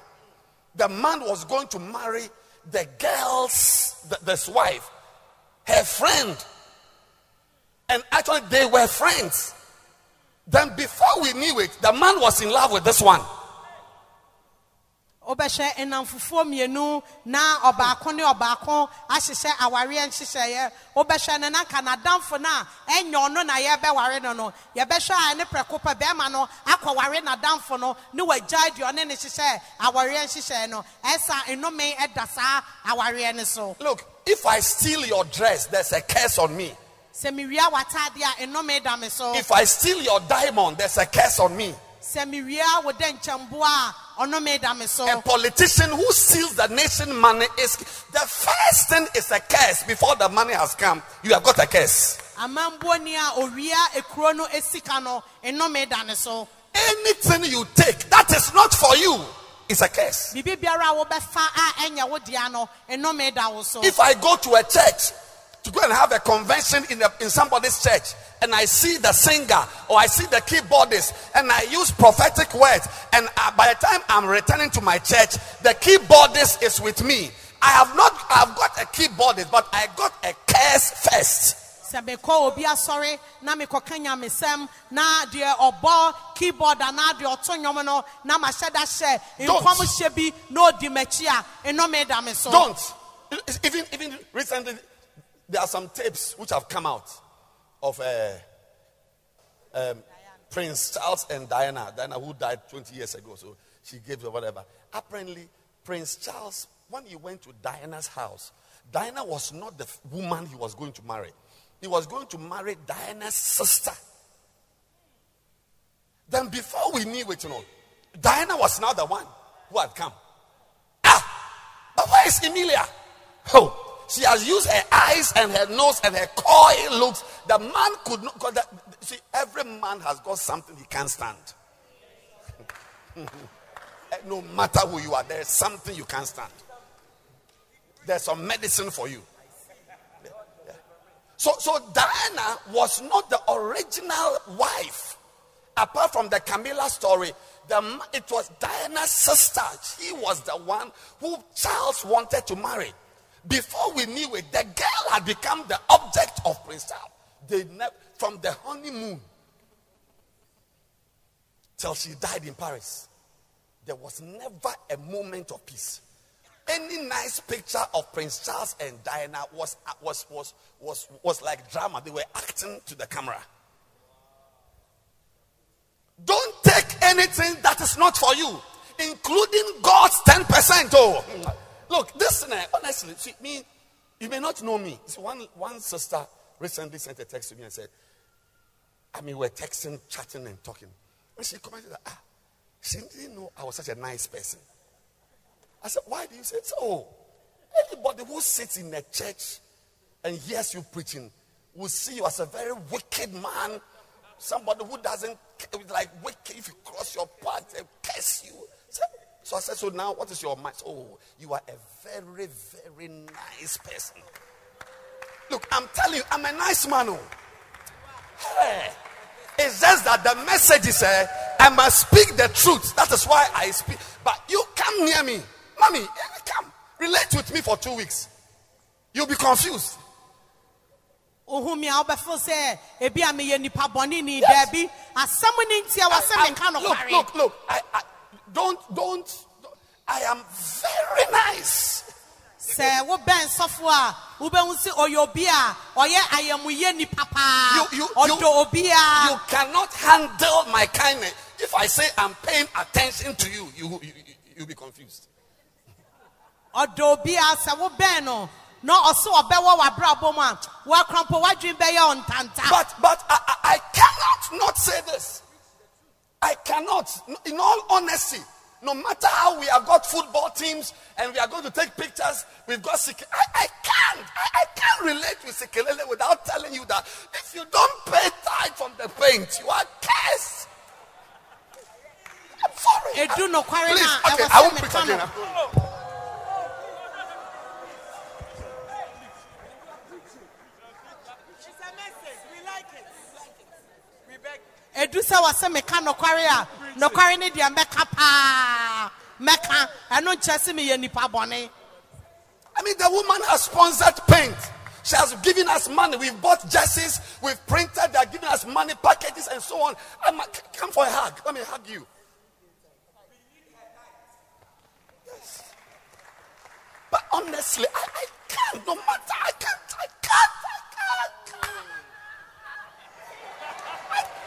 The man was going to marry the girl's, the, this wife, her friend. And actually, they were friends. Then, before we knew it, the man was in love with this one. Wobɛhwɛ nnamfofoɔ mmienu na ɔbaako ne ɔbaako ahyehyɛ awareɛ nhyehyɛeɛ wobɛhwɛ no na nka n'adamfo no a ɛnyɛ ɔno na yɛbɛware no no yɛbɛhwɛ a ne prɛko pɛ bɛrima no akɔware n'adamfo no ne wagyae deɛ ɔne ne hyehyɛ awareɛ nhyehyɛeɛ no ɛsa nnome ɛda saa awareɛ no so Look, if I steal your dress, there's a curse on me. sɛ mewia a nnome da me so If I steal your diamond, there's a curse on me. Sɛ mewia wo dɛ nkyɛmboa a ɔnome da A politician who steals the nation money is the first thing is a curse before the money has come. You have got a curse. amambuoni a owia ekuro no esika no nnome da so Anything you take that is not for you is a curse. biribi biara a wobɛfa a ɛnyɛ wo dea no nnome da wo so If I go to a church to go and have a convention in, a, in somebody's church and I see the singer or I see the keyboardist and I use prophetic words and uh, by the time I'm returning to my church, the keyboardist is with me. I have not, I've got a keyboardist, but I got a curse first. sɛ mekɔ obi asɔre na mekɔka nyamesɛm na deɛ ɔbɔ keyboard anaa deɛ ɔto nnwom no na mahyɛ da hyɛ Don't. nkɔmhyɛ bi na ɔdi m'akyi a nnome da me so Don't. Even, even recently, there are some tapes which have come out of uh, um, Prince Charles and Diana. Diana, who died 20 years ago, so she gave or whatever. Apparently, Prince Charles, when he went to Diana's house, Diana was not the woman he was going to marry. He was going to marry Diana's sister. Then, before we knew it, you know, Diana was now the one who had come. Ah, but where is Emilia? Oh, she has used her eyes and her nose and her coy looks. The man could not. 'cause that- see, every man has got something he can't stand. [LAUGHS] Eh, no matter who you are, there's something you can't stand. There's some medicine for you. So, so Diana was not the original wife. Apart from the Camilla story, the, it was Diana's sister. She was the one who Charles wanted to marry. Before we knew it, the girl had become the object of Prince Charles. They from the honeymoon till she died in Paris, there was never a moment of peace. Any nice picture of Prince Charles and Diana was, was, was, was, was like drama. They were acting to the camera. Don't take anything that is not for you, including God's 10%. Oh, look, this thing, honestly, see, me, you may not know me. See, one, one sister recently sent a text to me and said, I mean, we're texting, chatting, and talking. And she commented that, ah, she didn't know I was such a nice person. I said, why do you say so? Anybody who sits in a church and hears you preaching will see you as a very wicked man. Somebody who doesn't, like, wicked, if you cross your path, they curse you. So, I said, so now what is your mind? Oh, you are a very, very nice person. Look, I'm telling you, I'm a nice man. Oh. Hey. It's just that the message is uh, I must speak the truth. That is why I speak. But you come near me. Mommy, eh, come. Relate with me for two weeks. You'll be confused. wohu me a wobɛfo sɛ ebi a meyɛ nipa bɔne ni daabi asɛm no nti a wɔsɛ I- meka no look, look, look. I, I, don't, don't. I am very nice. sɛ wobɛn sɔfo a wobɛhu sɛ ɔyɛ obi a ɔyɛ ayamuyɛ nipa paa ɔdɔ you- obi a You cannot handle my kindness. If I say I'm paying attention to you, you, you, you, you'll be confused. ɔdɔ obi a sɛ wobɛn no na ɔso ɔbɛwɔ w'abrabɔ mu a woakrampo w'adwene bɛyɛ ɔntanta But but I, I, I cannot not say this. I cannot, in all honesty, no matter how we have got football teams and we are going to take pictures, we've got Sik- I, I can't. I, I can't relate with Sikelele without telling you that if you don't pay tithe from the paint, you are cursed. I'm sorry. Nokware Please, okay, I won't meka again. Edu sɛ wɔsɛ meka nɔkware a nɔkware ne deɛ mɛka paa mɛka ɛno nkyɛ sɛ meyɛ nipa I mean, the woman has sponsored paint. She has given us money. We've bought jerseys, we've printed, they're giving us money, packages, and so on. I'm, come for a hug. Let me hug you. Yes. But honestly, I, I can't. No matter, I can't. I can't. I can't. I can't. I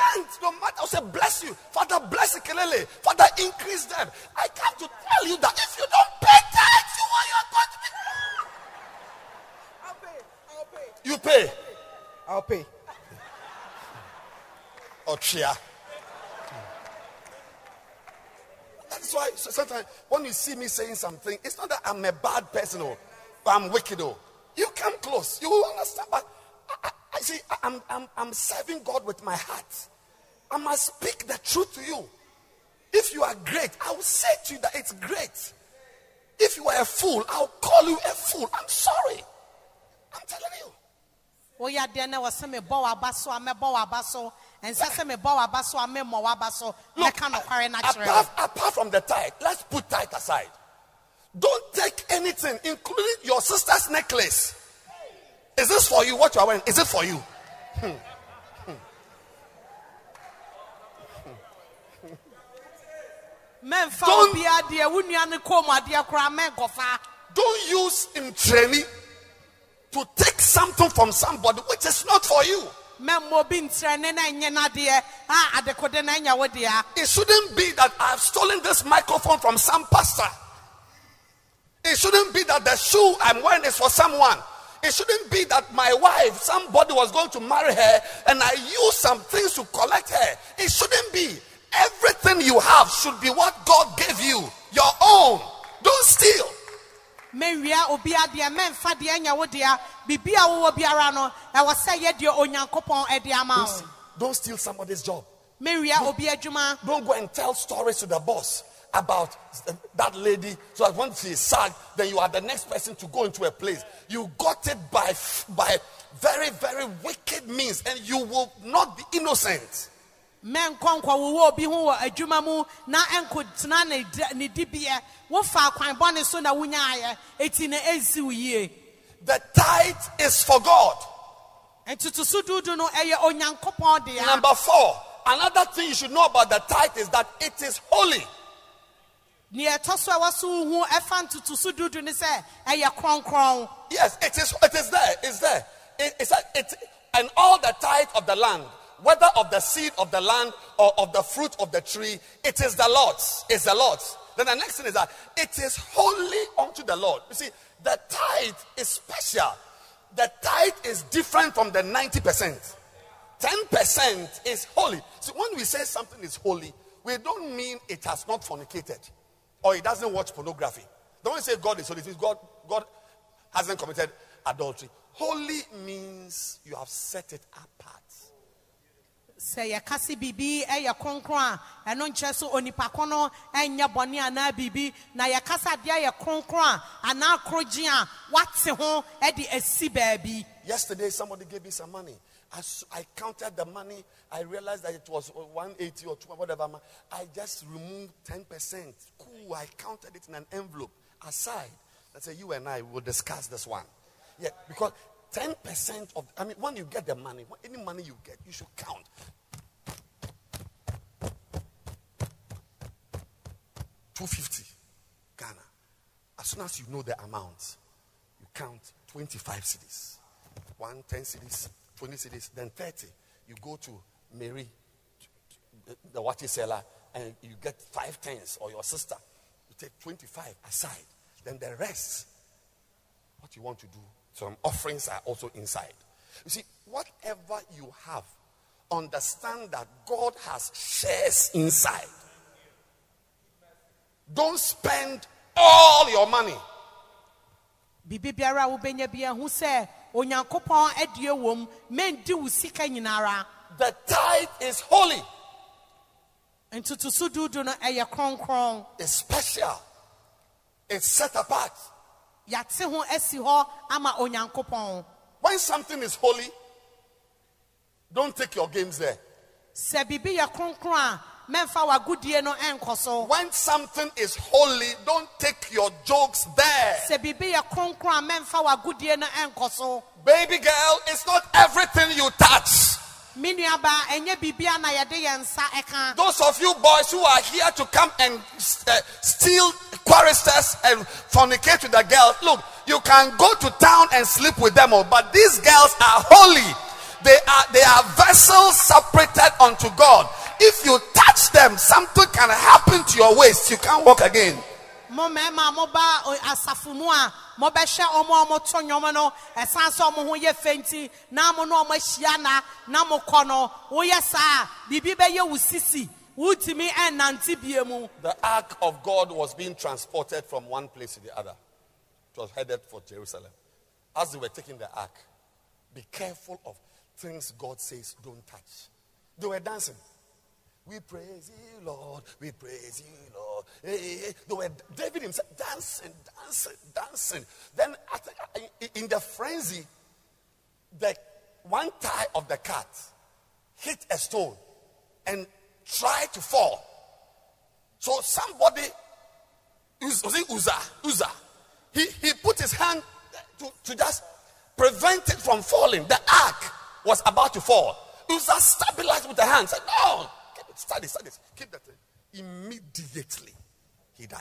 can't, no matter. I say, bless you. Father, bless Ikelele. Father, increase them. I come to tell you that if you don't pay tithes, you are going to be. I'll pay. I'll pay. You pay. I'll pay. [LAUGHS] Cheer. That's why sometimes when you see me saying something, it's not that I'm a bad person oh, or I'm wicked. Or you come close, you will understand. But I, I, I see, I'm, I'm, I'm serving God with my heart. I must speak the truth to you. If you are great, I will say to you that it's great. If you are a fool, I'll call you a fool. I'm sorry. I'm telling you. woyɛ adeɛ na wɔ sɛ mebɔ w'aba so a mɛbɔ w'aba so ɛnsɛ sɛ mebɔ w'aba so a memmɔ w'aba so Look, mɛka nɔkware no akyerɛ apart, apart from the tithe, let's put tithe aside. Don't take anything, including your sister's necklace. Is this for you? What you are wearing? Is it for you? Don't- obi adeɛ wo nua ne kɔn mu adeɛ koraa mɛnkɔfa Don't use in training to take something from somebody which is not for you. mɛmmɔ obi ntrɛne na ɛnyɛ n'adeɛ a adekode na ɛnyɛ wo dea It shouldn't be that I've stolen this microphone from some pastor. It shouldn't be that the shoe I'm wearing is for someone. It shouldn't be that my wife, somebody was going to marry her and I use some things to collect her. It shouldn't be. Everything you have should be what God gave you, your own. Don't steal. mɛwia obi adeɛ mɛmfa deɛ ɛnyɛ wo dea biribi a wowɔ biara no ɛwɔ sɛ yɛdeɛ onyankopɔn ɛde ama wo Don't steal somebody's job. mɛwia obi adwuma Don't go and tell stories to the boss about that lady so that when she sad, then you are the next person to go into a place. You got it by, by very, very wicked means, and you will not be innocent. mɛnkɔ nkɔwowɔ obi ho wɔ adwuma mu na ɛnkɔtena ne di- ne dibeɛ wofa akwan bɔne so na wonyaayɛ eti na ɛnsi wo yie The tithe is for God. dudu no ɛyɛ onyankopɔn dea Number four, another thing you should know about the tithe is that it is holy. Yes, it is. It is there. It's there. It, it's it, and all the tithe of the land, whether of the seed of the land or of the fruit of the tree, it is the Lord's. It's the Lord's. Then the next thing is that it is holy unto the Lord. You see, the tithe is special. The tithe is different from the ninety percent. Ten percent is holy. So when we say something is holy, we don't mean it has not fornicated or it doesn't watch pornography. Don't say God is holy? God, God hasn't committed adultery. Holy means you have set it apart. sɛ yɛka se biribi ɛyɛ kronkron a ɛno nkyerɛ so onipa ko no ɛnyɛ bɔne anaa biribi na yɛka sɛ adeɛ yɛ kronkron a anaa korogye a wate ho ɛde asi baabi Yesterday, somebody gave me some money. As I counted the money, I realized that it was 180 or 200, whatever. I just removed 10%. Cool. I counted it in an envelope aside. Let's say You and I will discuss this one. Yeah, because 10% of, I mean, when you get the money, any money you get, you should count. Two fifty, Ghana. As soon as you know the amount, you count 25 cedis. One, 10 cedis, 20 cedis, then 30. You go to Mary, the, water seller, and you get five tens, or your sister. You take 25 aside. Then the rest, what you want to do, Some offerings are also inside. You see, whatever you have, understand that God has shares inside. Don't spend all your money. Biribi biara a wobɛnya bi ahu onyankopɔn adie wɔ mendi wo sika nyinara. The tithe is holy, ntotoso dudu no ɛyɛ kronkron. It's special, it's set apart. yɛate ho asi hɔ ama onyankopɔn. When something is holy, don't take your games there. sɛ biribi yɛ kronkron a mɛmfa w'agodie no ɛnkɔ so When something is holy, don't take your jokes there. sɛ biribi yɛ kronkron a mɛmfa w'agodie no ɛnkɔ so Baby girl, it's not everything you touch. me nuaba ɛnyɛ biribia na yɛde yɛn nsa ɛka Those of you boys who are here to come and uh, steal choristers and fornicate with the girls, look, you can go to town and sleep with them all, but these girls are holy. They are they are vessels separated unto God. If you touch them, something can happen to your waist. You can't walk again. mo mmarima a moba asafo mu a mobɛhwɛ ɔmo a ɔmoto nnwom no ɛsan sɛ ɔmo ho yɛ fɛ na mo ne ɔmo ahyia na na mokɔ no woyɛ saa a biribi bɛyɛ wo sisi wotumi ɛnnante bie mu The ark of God was being transported from one place to the other. It was headed for Jerusalem. As they were taking the ark, be careful of things God says don't touch. They were dancing. We praise you, Lord. We praise you, Lord. Hey, hey, hey. They were David himself dancing, dancing, dancing. Then in the frenzy, the one tie of the cat hit a stone and tried to fall. So somebody, was it Uzzah? Uzzah. He, he put his hand to, to just prevent it from falling. The ark was about to fall. Uzzah stabilized with the hand. Said, No, keep it, study, study. Keep that thing. Immediately, he died.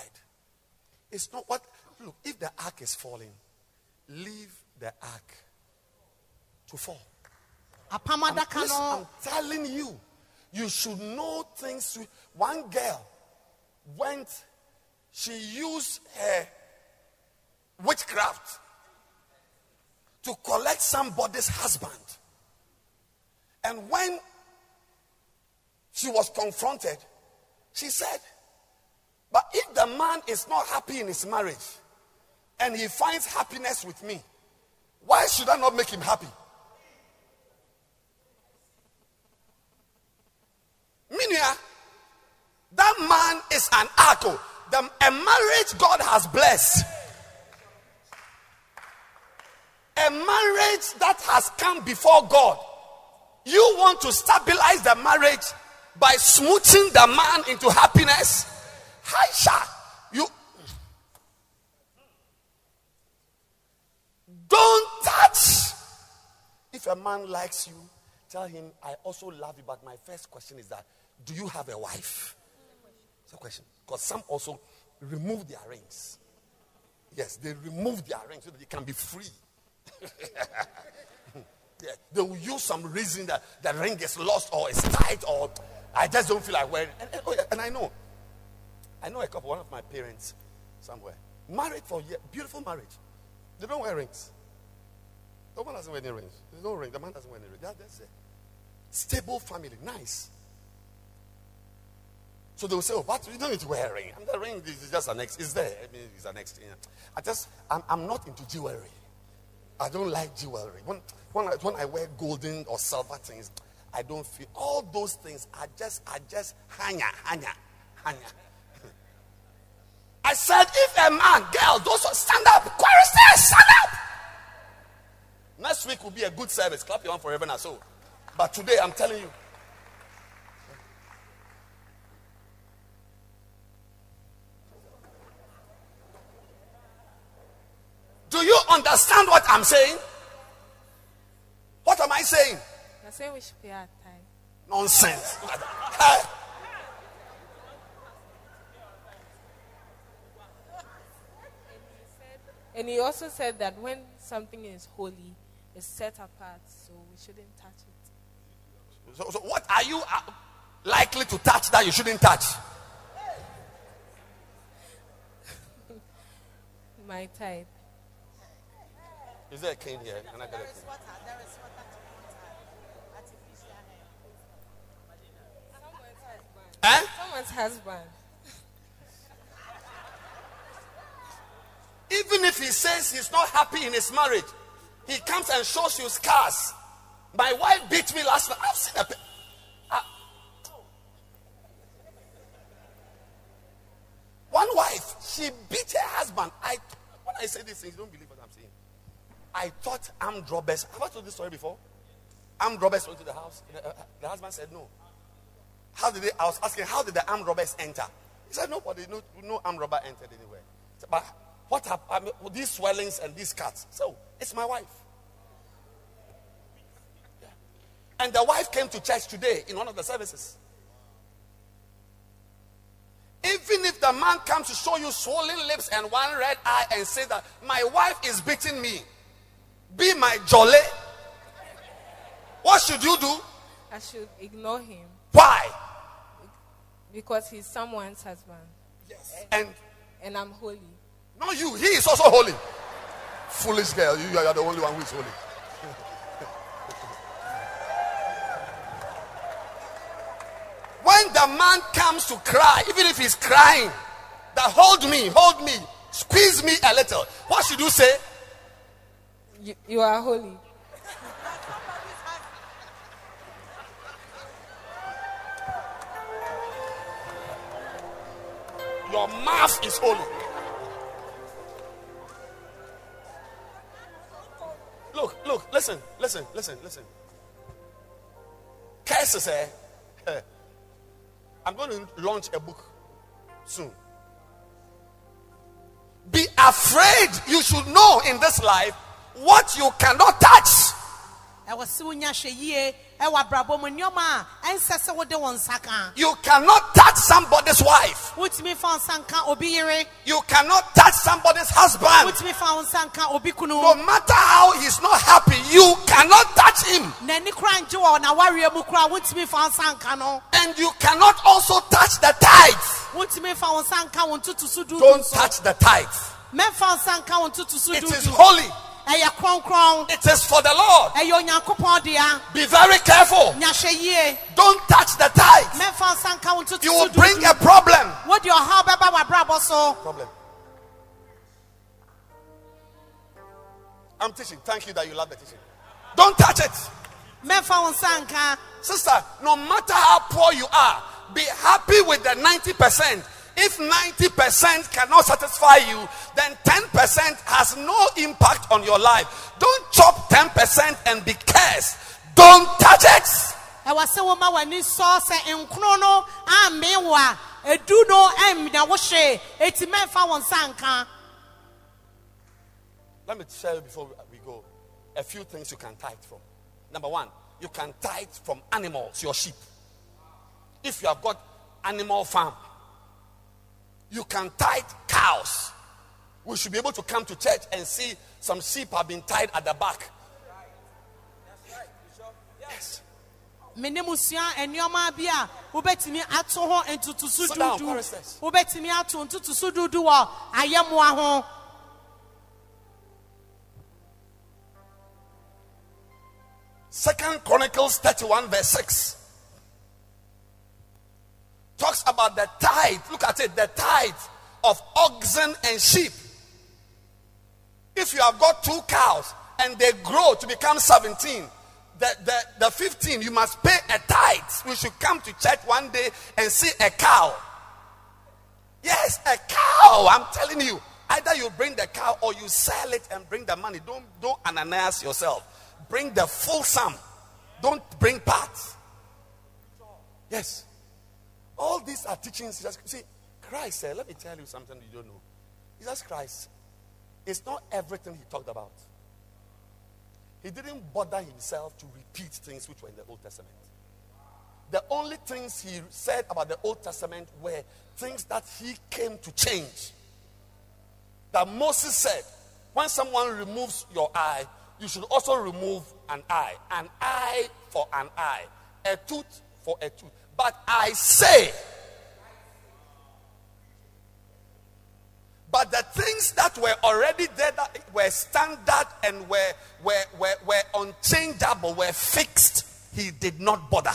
It's not what, look, if the ark is falling, leave the ark to fall. I'm, listen, I'm telling you, you should know things. One girl went, she used her witchcraft to collect somebody's husband. And when she was confronted, she said, But if the man is not happy in his marriage and he finds happiness with me, why should I not make him happy? Meaning, ah, that man is an arco. The, a marriage God has blessed. A marriage that has come before God. You want to stabilize the marriage by smooching the man into happiness? Haisha, you don't touch. If a man likes you, tell him, I also love you. But my first question is that, do you have a wife? It's a question. Because some also remove their rings. Yes, they remove their rings so that they can be free. [LAUGHS] they will use some reason that the ring is lost or is tight or I just don't feel like wearing. And, and, oh and I know, I know a couple. One of my parents somewhere married for a year, beautiful marriage. They don't wear rings. The woman doesn't wear any rings. There's no ring. The man doesn't wear any ring. That, that's a stable family. Nice. So they will say, oh, but you don't need to wear a ring. And the ring is just an ex. It's there. I mean, it's an extra. I just, I'm, I'm not into jewelry. I don't like jewelry. When, when, I, when I wear golden or silver things, I don't feel, all those things are just, are just hanya, hanya, hanya. I said, if a man, girl, those who stand up, choristers, stand up. Next week will be a good service. Clap your hand for heaven and soul. But today, I'm telling you. Do you understand what I'm saying? What am I saying? You're saying we should pay our time. Nonsense. And he also said that when something is holy, it's set apart, so we shouldn't touch it. So, so what are you uh, likely to touch that you shouldn't touch? [LAUGHS] My tithe. Is there a cane here? Can I get a cane? Eh? Someone's husband. Even if he says he's not happy in his marriage, he comes and shows you scars. My wife beat me last night. I've seen a. pi- Ah. One wife, she beat her husband. I when I say these things, you don't believe saying. I thought armed robbers. Have I told this story before? Armed robbers went to the house. The, uh, the husband said no. How did they? I was asking, how did the armed robbers enter? He said nobody, no, no armed robber entered anywhere. Said, but what have I mean, these swellings and these cuts? So it's my wife. Yeah. And the wife came to church today in one of the services. Even if the man comes to show you swollen lips and one red eye and say that my wife is beating me, be my jolly. What should you do? I should ignore him Why? because he's someone's husband. Yes. And And I'm holy. not you, he is also holy. Foolish girl, you are the only one who is holy. [LAUGHS] when the man comes to cry, even if he's crying, that hold me, hold me, squeeze me a little. What should you say? You, you are holy. Your mouth is holy. Look, look, listen, listen, listen, listen. Curses, eh? I'm going to launch a book soon. Be afraid. You should know in this life what you cannot touch. ɛwɔ sɛ wonya hwɛ yie ɛwɔ abrabɔ mu nneɔma a ɛnsɛ sɛ wode wo nsa ka You cannot touch somebody's wife. wotumi fa wo nsa nka obi yere You cannot touch somebody's husband. wotumi fa wo nsa nka obi kunu No matter how he's not happy, you cannot touch him. n'ani kora ngye wɔ n'awareɛ mu kora wotumi fa wo nsa nka no And you cannot also touch the tithes. wotumi fa wo nsa nka wo ntotoso dudu Don't touch the tithes. mɛmfa wo nsa nka wo ntotoso It is holy. It is for the Lord. ɛyɛ onyankopɔn dea Be very careful. nya hwɛ yie Don't touch the tithes. mɛmfa wo nsa nka wo You will bring a problem. wode ɔhaw bɛba w'abrabɔ so Problem. I'm teaching. Thank you that you love the teaching. Don't touch it. mɛmfa wo nsa nka Sister, no matter how poor you are, be happy with the 90%. If 90% cannot satisfy you, then 10% has no impact on your life. Don't chop 10% and be cursed. Don't touch it. ɛwɔ sɛ woma w'ani sɔ sɛ nkrono no ammee wo a edu no ɛmmina wo hwee eti mɛmfa wo nsa nka Let me tell you before we go a few things you can tithe from. Number one, you can tithe from animals, your sheep. If you have got animal farm, you can tithe cows. We should be able to come to church and see some sheep have been tied at the back. Yes. me nneɛma bi a wobɛtumi ato ho ntotoso Sit down, dudu wobɛtumi ato ntotoso dudu wɔ ayɛmoa ho Second Chronicles 31, verse 6. Talks about the tithe. Look at it, the tithe of oxen and sheep. If you have got two cows and they grow to become 17, the, the, the 15, you must pay a tithe. We should come to church one day and see a cow. Yes, a cow. I'm telling you. Either you bring the cow or you sell it and bring the money. Don't don't Ananias yourself. Bring the full sum. Don't bring parts. Yes. All these are teachings. Just see, Christ said, let me tell you something you don't know. Jesus Christ is not everything he talked about. He didn't bother himself to repeat things which were in the Old Testament. The only things he said about the Old Testament were things that he came to change. That Moses said, when someone removes your eye, you should also remove an eye. An eye for an eye, a tooth for a tooth. But I say, but the things that were already there that were standard and were, were, were, were unchangeable, were fixed, he did not bother.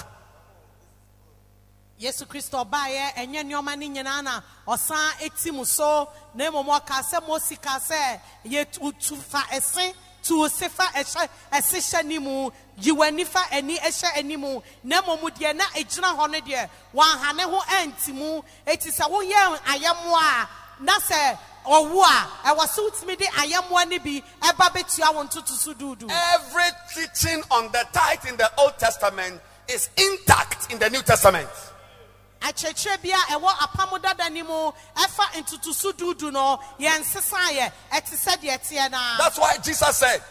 yesu kristo ɔbaeɛ ɛnyɛ nneɔma no nyinaa na ɔsan eti mu so na mmom ɔka sɛ mosi ka sɛ yɛtu fa ɛse tu se fa ɛhyɛ ɛse hyɛ ne mu yi w'ani fa ani ɛhyɛ ani mu na mmom deɛ na ɛgyina hɔ no deɛ wɔanha ne ho ɛnti mu. Eti sɛ woyɛ ayɛmmoa a na sɛ ɔwo a ɛwɔ sɛ wotumi de ayɛmmoa no bi ɛba bɛtua wo ntoto so duudu Every teaching on the tithe in the Old Testament is intact in the New Testament. akyerɛkyerɛ bi a ɛwɔ apam dada no mu. Ɛfa ntotoso duudu no yɛnsesa yɛ ɛte sɛ deɛ teɛ naa That's why Jesus said,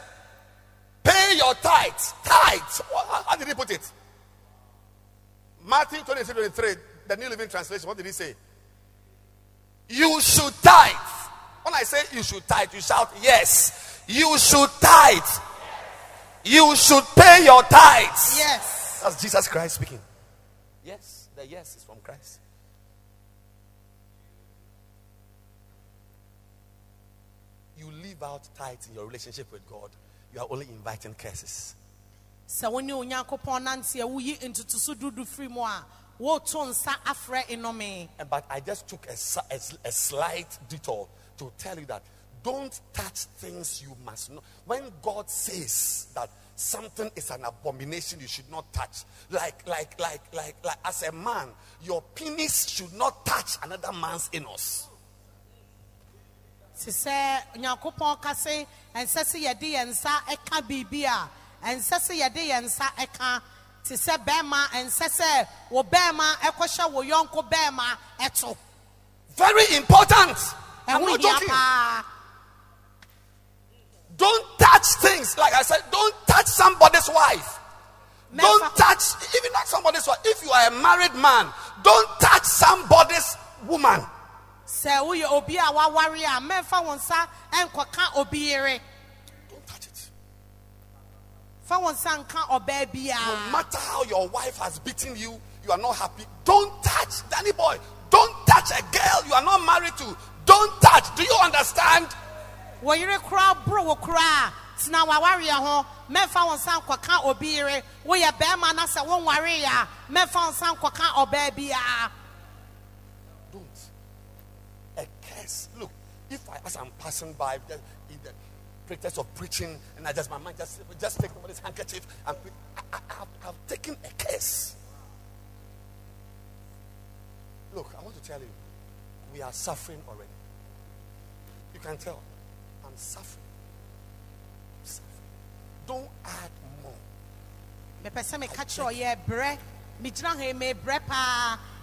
Pay your tithes. Tithes. How did he put it? Matthew 23 23, the New Living Translation. What did he say? You should tithe. When I say you should tithe, you shout, Yes. You should tithe. You should pay your tithes. yes That's Jesus Christ speaking. Yes, the yes is from Christ. You live out tithes in your relationship with God, you are only inviting curses. sɛ wo ne onyankopɔn nante a woyi ntotoso dudu firi mu a woreto nsa afrɛ nnome And- But I just took a, si- a s- a slight detour to tell you that don't touch things you must know. When God says that something is an abomination you should not touch, like, like, like, like, like as a man, your penis should not touch another man's anus. Te sɛ onyankopɔn ka se ɛnsɛ sɛ yɛde yɛn nsa ɛka biribi a ɛnsɛ sɛ yɛde yɛn nsa ɛka te sɛ bɛrima ɛnsɛ sɛ wo bɛrima ɛkɔhyɛ wo yɔnko bɛrima ɛto Very important. I'm ɛho not hia joking. paa Don't touch things. Like I said, don't touch somebody's wife. Don't touch, even not somebody's wife. If you are a married man, don't touch somebody's woman. Sɛ woyɛ obi a waware a mɛmfa wo nsa ɛnkɔka obi yere Don't touch it. fa wo nsa nka ɔbaa No matter how your wife has beaten you, you are not happy. Don't touch Danny boy. Don't touch a girl you are not married to. Don't touch. Do you understand? wɔ yere koraa boro wo koraa tena wawareɛ ho mɛmfa wo nsa nkɔka obi yere woyɛ bɛrima na sɛ wonwareɛ a mɛmfa wo nsa nkɔka ɔbaa biara Don't. A curse. Look, if I, as I'm passing by, just in the pretext of preaching, and I just my mind just just take somebody's handkerchief and I, I've taken a curse. Look, I want to tell you, we are suffering already. You can tell, I'm suffering. I'm suffering. Don't add more.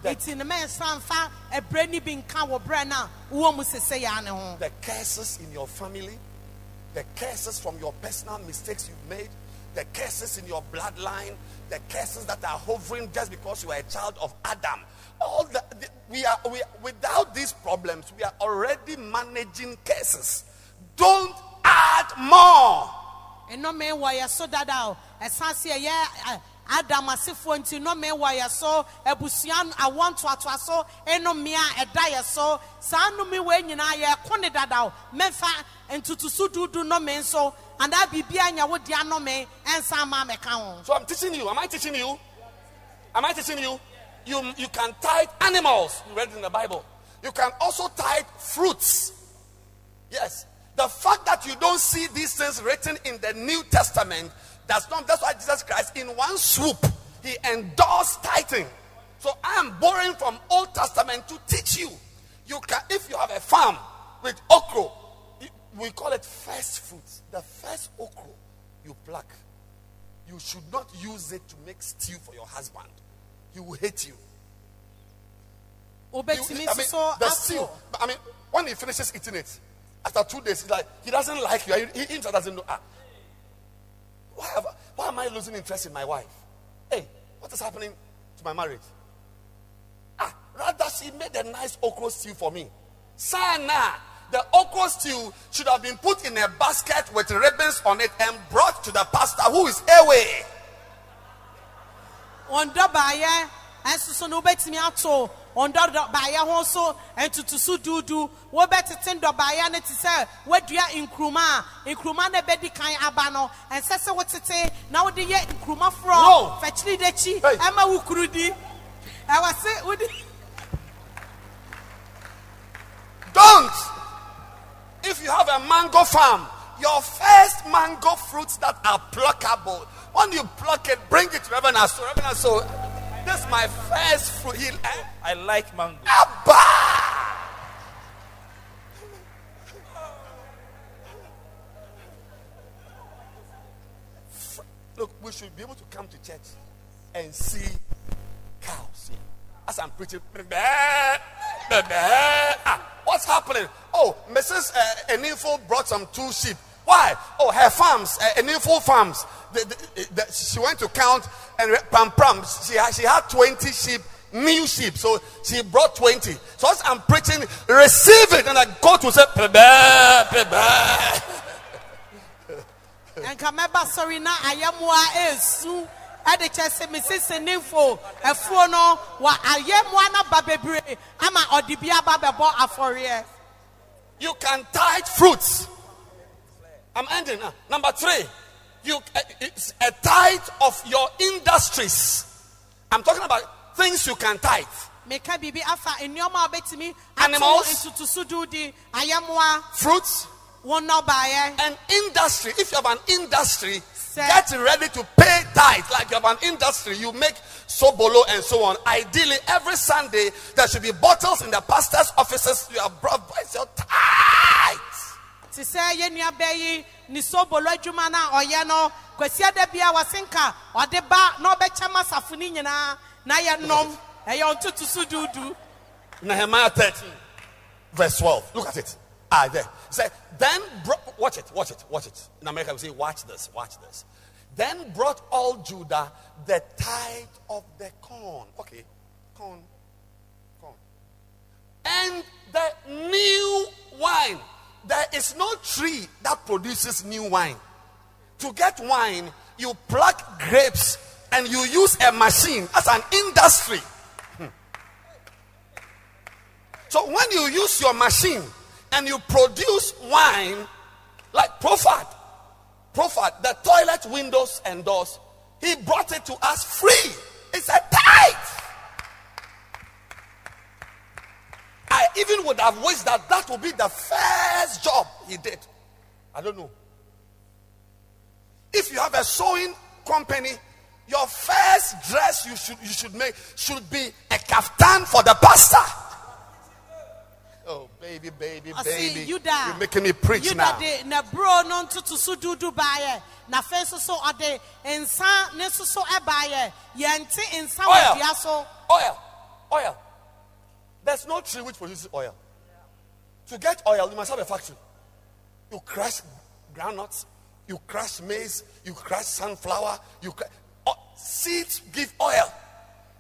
Mepɛ sɛ meka kyerɛ ɔyɛ brɛ megyina ha yi mebrɛ paa That- nti ne mɛnsa mfa ɛbrɛ ni bi nka wɔ brɛ no a mu sese yɛa ne ho the curses in your family, the curses from your personal mistakes you've made, the curses in your bloodline, the curses that are hovering just because you are a child of Adam. All the, the- we are we without these problems, we are already managing curses. Don't add more. nnɔme wɔ yɛ so dada o ɛsan se ɛyɛ ɛ, adam asefoɔ nti nnɔme wɔ yɛ so abusua awɔ ntoatoa so nnome a ɛda yɛ so saa nnome wei nyinaa yɛko ne dada o mɛmfa ntotoso dudu nnɔme nso anaa biribia nya wo dea nnɔme ɛnsa ma mɛka So I'm teaching you. Am I teaching you? Am I teaching you? You, you can tithe animals. You read in the Bible. You can also tithe fruits. Yes. The fact that you don't see these things written in the New Testament does not. That's why Jesus Christ, in one swoop, he endorsed tithing. So I am borrowing from Old Testament to teach you. You can, if you have a farm with okra, we call it first fruits. The first okra you pluck, you should not use it to make stew for your husband. He will hate you. You- I mean, the stew. I mean, when he finishes eating it, after two days, he's like, he doesn't like you. He, he doesn't know. Ah, why, have, why am I losing interest in my wife? Hey, what is happening to my marriage? Ah, rather she made a nice okra stew for me. Sana, the okra stew should have been put in a basket with ribbons on it and brought to the pastor who is away. wɔn dɔ baayɛ ɛnso so no wobɛtumi ato ɔndɔ dɔbaeɛ ho so ntutusu duudu wobɛtete ndɔbaeɛ no te sɛ woadua nkuruma a nkuruma no bɛdi kan aba no. Ɛnsɛ sɛ wotete na wode yɛ nkuruma forɔ fɛkyiri dakyi ɛma wo kuru di. Ɛwɔ se wode Don't. If you have a mango farm, your first mango fruits that are pluckable, when you pluck it, bring it to Reverend Aso. Reverend Aso, this is my first fruit. He, eh, I like mango. Abba! Look, we should be able to come to church and see cows here. As I'm preaching. Ah, what's happening? Oh, Mrs. Uh, Enifo brought some two sheep. Why? Oh, her farms, uh, Enifo farms. The, the, the, she went to count and pam pam. She had, she had 20 sheep, new sheep. So she brought 20. So as I'm preaching, receive it, and I go to say, "Beh, beh, beh, beh." nka mɛba sɔre na ayɛmoa esu ɛde kyɛ sɛ mesese nefo ɛfuo no wa ayɛmoa no ba bebree ama ɔde bi aba bɛbɔ afɔreɛ You can tithe fruits. I'm ending now. Number three, you uh, it's a tithe of your industries. I'm talking about things you can tithe. meka biribi afa nneɔma a wobɛtumi Animals. ntutuso dudi ayɛmoa Fruits and industry. If you have an industry, get ready to pay tithe. Like you have an industry, you make sobolo and so on. Ideally, every Sunday there should be bottles in the pastor's offices. You have brought your tithe. Te sɛ yɛ nuabɛ yi ne sobolo adwuma no ɔyɛ no wɔsenka ɔde ba na ɔbɛkyɛ ma asafo no nyinaa na yɛnom ɛyɛ ɔntotoso dudu Nehemiah 13, verse 12. Look at it. Ah, there. Say, then bro- watch it, watch it, watch it. In America, we say, watch this, watch this. Then brought all Judah the tithe of the corn. Okay, corn, corn. And the new wine. There is no tree that produces new wine. To get wine, you pluck grapes and you use a machine as an industry. Hmm. So when you use your machine and you produce wine, like Prophet, Prophet, the toilet windows and doors, he brought it to us free. It's a tithe. I even would have wished that that would be the first job he did. I don't know. If you have a sewing company, your first dress you should you should make should be a kaftan for the pastor. Oh, baby, baby, baby. yuda You're making me preach yuda now. de na buro no ntotoso dudu baeɛ na afei nso so ɔde nsa ne so ɛbaeɛ yɛnte nsa wɔ Oil. dua so Oil. Oil. There's no tree which produces oil. To get oil, you must have a factory. You crush groundnuts, you crush maize, you crush sunflower, you seeds give oil.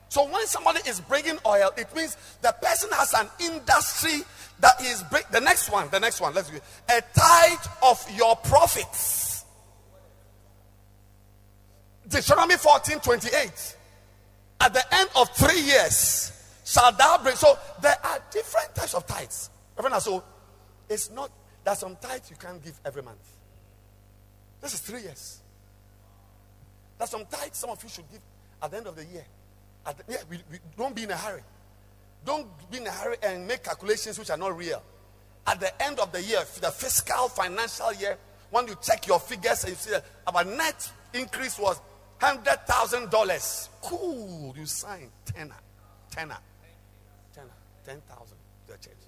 So when somebody is bringing oil, it means the person has an industry that is bring, the next one. The next one. Let's go. A tithe of your profits. Deuteronomy 14, 28. At the end of three years, shall thou bring. So there are different types of tithes. Reverend, so it's not that some tithes you can't give every month. This is three years. There's some tithes some of you should give at the end of the year. The, yeah, we, we, don't be in a hurry. Don't be in a hurry and make calculations which are not real. At the end of the year, the fiscal financial year, when you check your figures and you see that our net increase was hundred thousand dollars. Cool, you sign tenner, tenner, tenner, ten thousand to the church.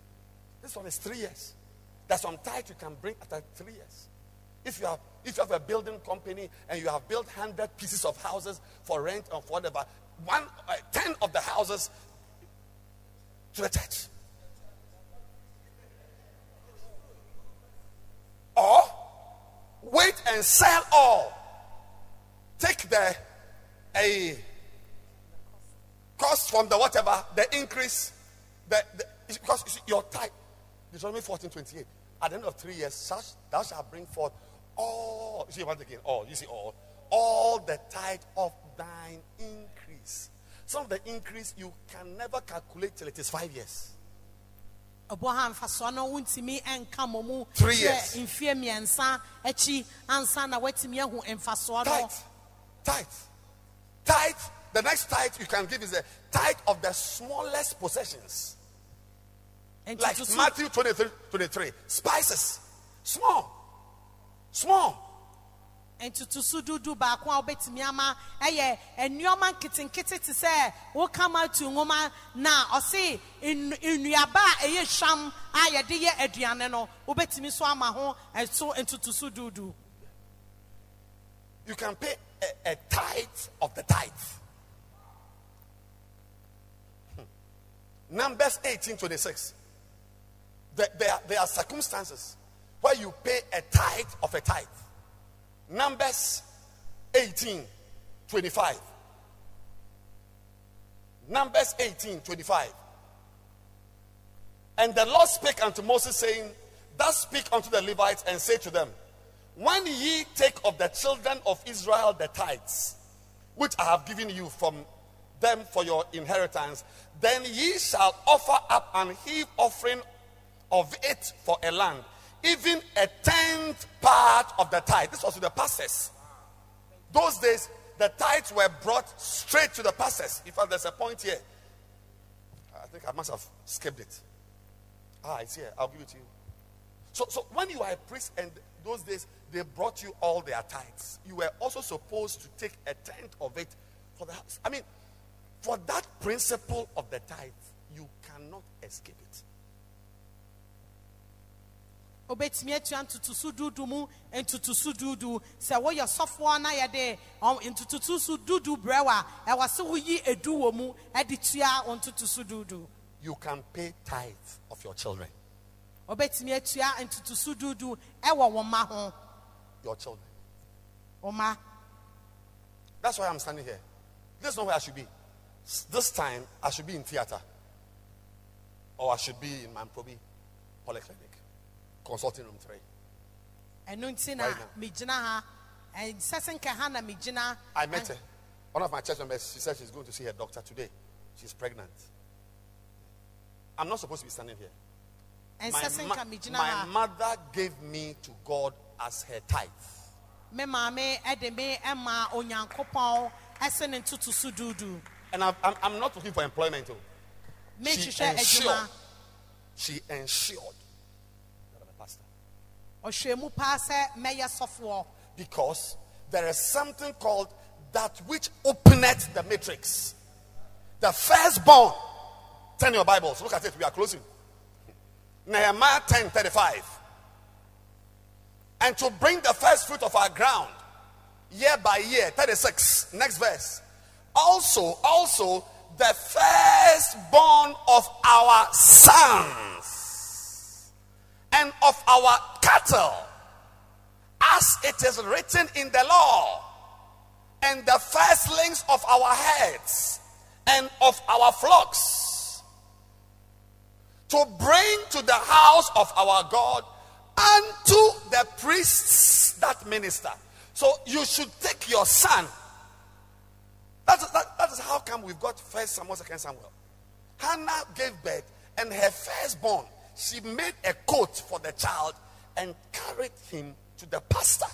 This one is three years. There's some tithe you can bring after three years. If you have if you have a building company and you have built hundred pieces of houses for rent or for whatever, one uh, ten of the houses to the church. Or wait and sell all. Take the a cost from the whatever, the increase, the, the it's because you your tithe, Deuteronomy 14, 28. At the end of three years, such thou shalt bring forth all, you see once again, all, you see all, all the tithe of thine increase. some of the increase you can never calculate till it is five years. ɛbɔ ha mfasoɔ no wontumi ɛnka mmɔ mu Three years. Tithe. Tithe. Tithe. The next tithe you can give is the tithe of the smallest possessions. Enti Like to Matthew 23, 23. Spices. Small. Small. ntutusu dudu baako a wobɛtumi ama ɛyɛ nneɛma nketenkete te sɛ woka ma tu nwoma na ɔse nnu- nnuaba a ɛyɛ hwam a yɛde yɛ aduane no wobɛtumi so ama ho ɛso ntutusu dudu You can pay a, a tithe of the tithe. Numbers 18 26. There, there, are- there are circumstances where you pay a tithe of a tithe. Numbers 18 25. Numbers 18 25. And the Lord spake unto Moses, saying, Thus speak unto the Levites, and say to them, When ye take of the children of Israel the tithes, which I have given you from them for your inheritance, then ye shall offer up an heave offering of it for a land, even a tenth part of the tithe. This was to the pastors. Those days, the tithes were brought straight to the pastors. In fact, there's a point here. I think I must have skipped it. Ah, it's here. I'll give it to you. So, so when you are a priest and those days they brought you all their tithes, you were also supposed to take a tenth of it for the house. I mean, for that principle of the tithe, you cannot escape it. wobɛtumi atua ntutusu dudu mu ntutusu dudu sɛ woyɛ sɔfoɔ na yɛde ntutusu dudu brɛ wo a ɛwɔ sɛ woyi edu wɔ mu ɛde tua ntutusu dudu You can pay tithe of your children. wobɛtumi atua ntutusu dudu ɛwɔ wo ma ho Your children. wo ma That's why I'm standing here. This is not where I should be. This time I should be in theater. Or I should be in Mamprobi Polyclinic, consulting room three. ɛno nti na Right now. megyina ha ɛnsɛ sɛ nkɛ ha na megyina I met her. One of my church members, she said she's going to see her doctor today. She's pregnant. I'm not supposed to be standing here. ɛnsɛ sɛ ma- nka megyina my ha mother gave me to God as her tithe. me maame ɛde me ɛma onyankopɔn ɛsɛ ne ntotoso dudu And I'm, I'm, I'm not looking for employment. oh. She menhwehwɛ ensured, she ensured that I'm a pastor. ɔhwɛ mu paa sɛ mɛyɛ sɔfoɔ Because there is something called that which openeth the matrix. The firstborn. Turn your Bibles. Look at it. We are closing. Nehemiah 10 35. And to bring the first fruit of our ground year by year. 36. Next verse. Also, also the firstborn of our sons and of our cattle as it is written in the law, and the firstlings of our heads and of our flocks, to bring to the house of our God unto the priests that minister. So you should take your son. That is, that, that is how come we've got first Samuel, second Samuel. Hannah gave birth, and her firstborn, she made a coat for the child and carried him to the pastor.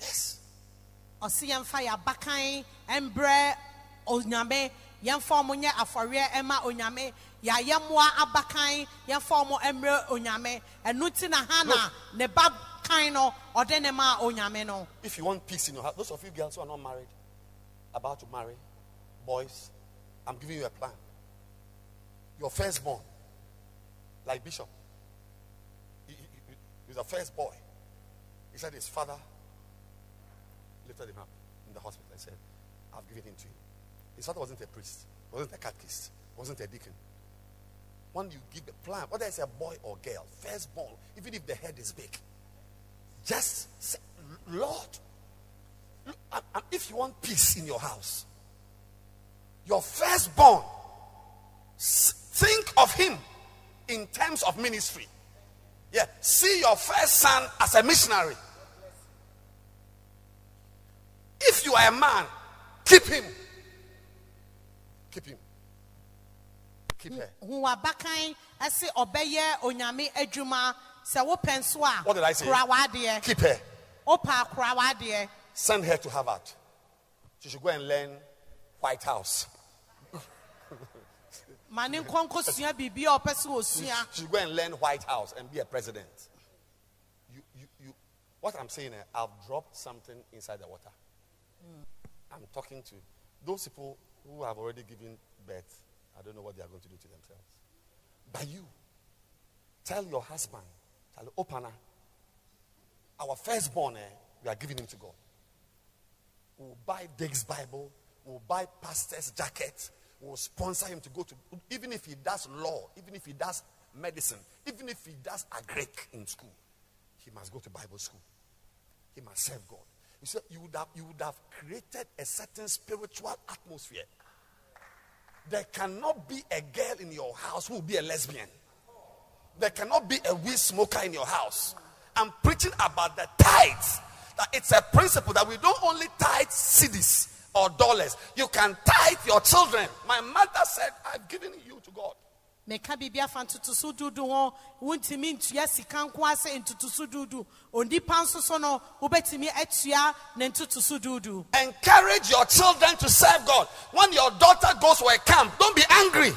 Yes. ɔse yɛmfa yɛ abakan mbrɛ onyame yɛmfa ɔmo nyɛ afɔreɛ ɛma onyame yɛayɛ mmoa abakan yɛmfa ɔmo mmerɛ onyame ɛno nti na hana ne ba kan no ɔde ne ma onyame no If you want peace in your house, those of you girls who are not married, about to marry, boys, I'm giving you a plan. Your firstborn, like Bishop, he, he- he- he's the first boy. He said his father lifted him up in the hospital and said, I've given him to you. His father wasn't a priest, wasn't a catechist, wasn't a deacon. When you give a plan, whether it's a boy or girl, firstborn, even if the head is big, just say, Lord, if you want peace in your house, your firstborn, think of him in terms of ministry. Yeah, see your first son as a missionary. If you are a man, keep him. Keep him. Keep her. hu abakan ɛse ɔbɛyɛ onyame adwuma sɛ wopɛ nso a What did I say? Keep her. Wopɛ a kora w'adeɛ Send her to Harvard. She should go and learn White House. [LAUGHS] ma ne nkɔ nkɔsua biribi a ɔpɛ sɛ She, should go and learn White House and be a president. You, you, you, what I'm saying, eh, I've dropped something inside the water. I'm talking to those people who have already given birth. I don't know what they are going to do to themselves. But you, tell your husband, tell opener, our firstborn, eh, we are giving him to God. We'll buy Diggs Bible, we'll buy pastor's jacket, we'll sponsor him to go to, even if he does law, even if he does medicine, even if he does a agric in school, he must go to Bible school. He must serve God. You see, you would have, you would have created a certain spiritual atmosphere. There cannot be a girl in your house who will be a lesbian. There cannot be a weed smoker in your house. I'm preaching about the tithes. That it's a principle that we don't only tithe cedis or dollars. You can tithe your children. My mother said, I've given you to God. meka biribi afa ntotoso dudu ho wontumi ntua sika nko ase ntotoso dudu onipa nso so no wobɛtumi atua ne ntotoso dudu Encourage your children to serve God. When your daughter goes to a camp, don't be angry.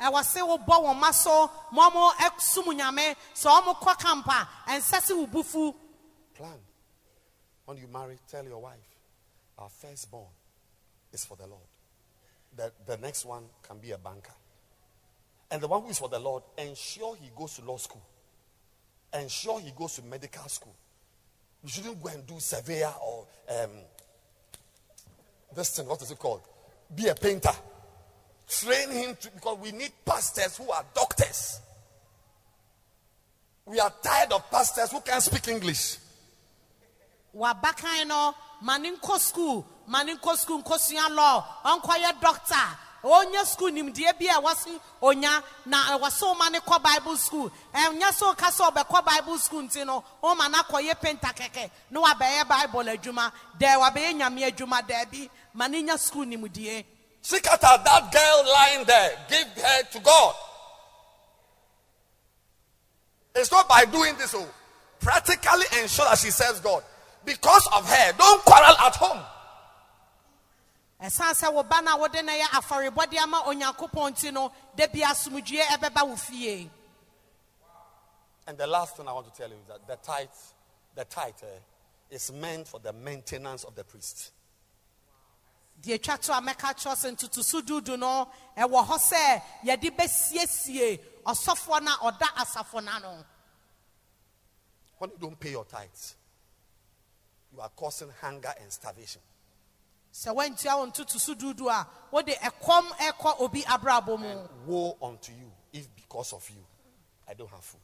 ɛwɔ se wobɔ wɔn ma so ma ɔmo ɛsum nyame sɛ ɔmo kɔ kampa ɛnsɛ se wo bufu Plan. When you marry, tell your wife, our firstborn is for the Lord. The, the next one can be a banker. And the one who is for the Lord, ensure he goes to law school. Ensure he goes to medical school. You shouldn't go and do surveyor or um, this thing, what is it called? Be a painter. Train him to, because we need pastors who are doctors. We are tired of pastors who can't speak English. Wabakan no ma ne nkɔ skul ma nkɔ skul nkɔsua law ɔnkɔyɛ doctor ɔnyɛ skul nimdeɛ bi a wɔse onya na ɛwɔ sɛ ɔma kɔ bible school ɛnyɛ sɛ ɔka sɛ ɔbɛkɔ bible school nti no ɔma no penta kɛkɛ na wabɛyɛ bible adwuma dɛ wabɛyɛ nyame adwuma daabi ma ne nya skul nimdeɛ out that girl lying there. Give her to God. It's not by doing this. Oh, practically ensure that she serves God. Because of her, don't quarrel at home. ɛsiane sɛ wo ba no a wode no yɛ afɔrebɔde ama onyankopɔn nti no da bi asomdwie ɛbɛba wo fie And the last thing I want to tell you is that the tithe, the tithe eh, is meant for the maintenance of the priest. deɛ twa to a mɛka kyerɛ sɛ ntotoso dudu no ɛwɔ hɔ sɛ yɛde bɛsiesie ɔsɔfoɔ no a ɔda asafo no ano When you don't pay your tithes, you are causing hunger and starvation. sɛ woantua wo ntotoso dudu a wode ɛkɔm ɛkɔ obi abrabɔ mu Woe unto you if because of you I don't have food.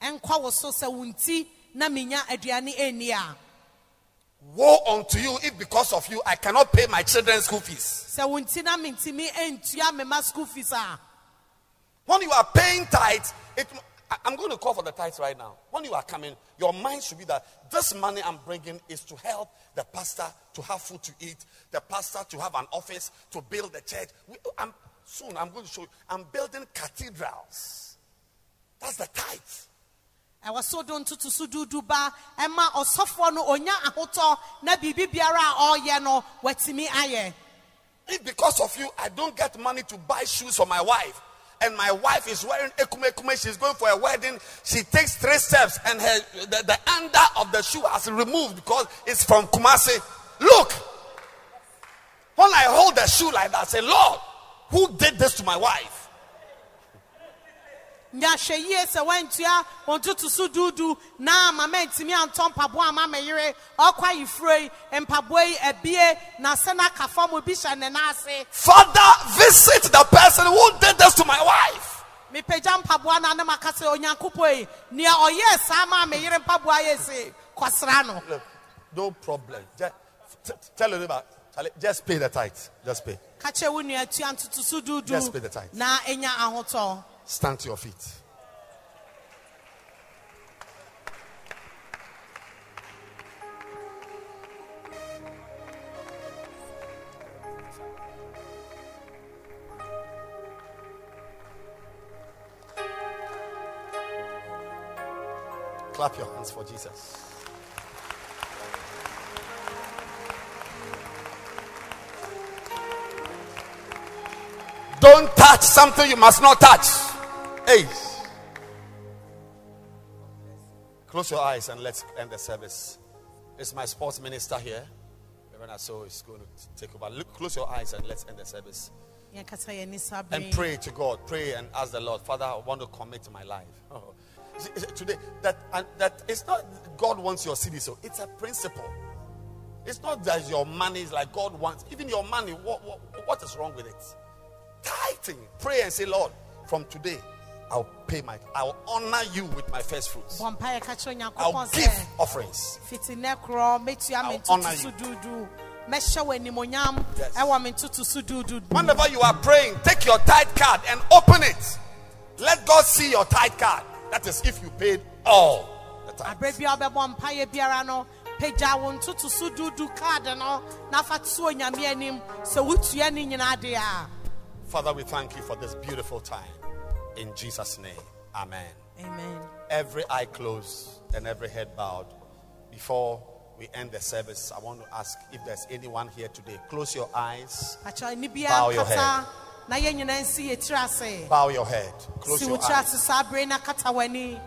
ɛnkɔ wo so sɛ wo nti na menya aduane ɛnni a Woe unto you if because of you I cannot pay my children's school fees. sɛ wo nti na mentimi ɛntua me ma school fees a When you are paying tithes, it, I'm going to call for the tithes right now. When you are coming, your mind should be that this money I'm bringing is to help the pastor to have food to eat, the pastor to have an office, to build the church. We, I'm, soon I'm going to show you. I'm building cathedrals. That's the tithe. ɛwɔ so do ntotoso dudu ba ɛma ɔsɔfoɔ no onya ahotɔ na biribi biara a ɔreyɛ no watumi ayɛ If because of you I don't get money to buy shoes for my wife, and my wife is wearing ekume ekume, she's going for a wedding, she takes three steps and her the, the under of the shoe has removed because it's from Kumasi. Look, when I hold the shoe like that, I say, Lord, who did this to my wife? Nyahwɛ yie sɛ woantua wɔn ntotoso dudu na mama ntumi antɔ mpaboa ama me yere ɔkɔ ayifuro yi mpaboa yi abie na sɛ na aka fam bi hyɛ ne nan ase Father, visit the person who did this to my wife. mepagya mpaboa no ne maka sɛ onyankopɔn yi nea ɔyɛɛ saa ma me yere mpaboa yɛ se kɔsra no no problem. Just, tell your neighbor, just pay the tithe. Just pay. ka kyerɛ wo nua tua ntotoso Just pay the tithe. na ɛnya ahotɔ Stand to your feet. Clap your hands for Jesus. Don't touch something you must not touch. Hey. Close your eyes and let's end the service. It's my sports minister here. Reverend Aso is going to take over. Look, close your eyes and let's end the service. yɛnkasa yɛn nisa And pray to God. Pray and ask the Lord, Father, I want to commit my life. [LAUGHS] Oh. Today, that and that it's not God wants your cedi, so it's a principle. It's not that your money is like God wants. Even your money, what, what, what is wrong with it? Tithing. Pray and say, Lord, from today, I'll pay my, I'll honor you with my first fruits. bɔ mpa yɛka kyerɛ I'll give offerings. fiti nɛ korɔ mɛtua me I'll honor you. duudu mɛhyɛ wɔ animonyam Yes. ɛwɔ me ntoto so duudu Whenever you are praying, take your tithe card and open it. Let God see your tithe card. That is if you paid all the time. aberɛ bia wobɛbɔ mpayɛ biara no pagya wo ntoto so duudu card no na fa to onyame anim sɛ wotua ne nyinaa deɛ a Father, we thank you for this beautiful time. In Jesus' name, Amen. amen Every eye closed and every head bowed. Before we end the service, I want to ask if there's anyone here today. Close your eyes, Bow your kata na yɛn nyinaa nsi yɛ tiri ase bow your head, close your eyes. ase saa bere na kata w'ani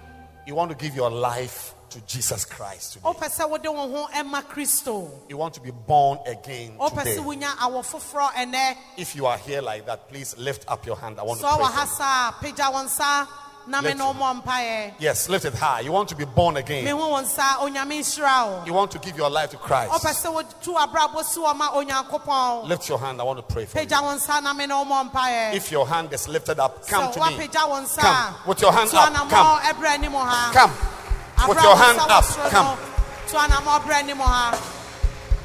You want to give your life to Jesus Christ today. wopɛ sɛ wode wo ho ɛma kristo You want to be born again today. sɛ wonya awɔ foforɔ ɛnɛ If you are here like that, please lift up your hand. I want to pray for you. saa pagya wo nsa na me Lift ne it. ɔmɔ mpaeɛ Yes, lift it high. You want to be born again. ho wo nsa onyame nhyira wo You want to give your life to Christ. ɔpɛ sɛ wotu abrabɔ si wɔ ma onyankopɔn Lift your hand. I want to pray for you. pagya wo nsa na me ne ɔmɔ mpaeɛ If your hand is lifted up, come to me. woapagya wo nsa Come. With your hand up. Come. ɛbrɛ anim ha Come. With your hand up. Come. no, to anammɔ brɛ anim ha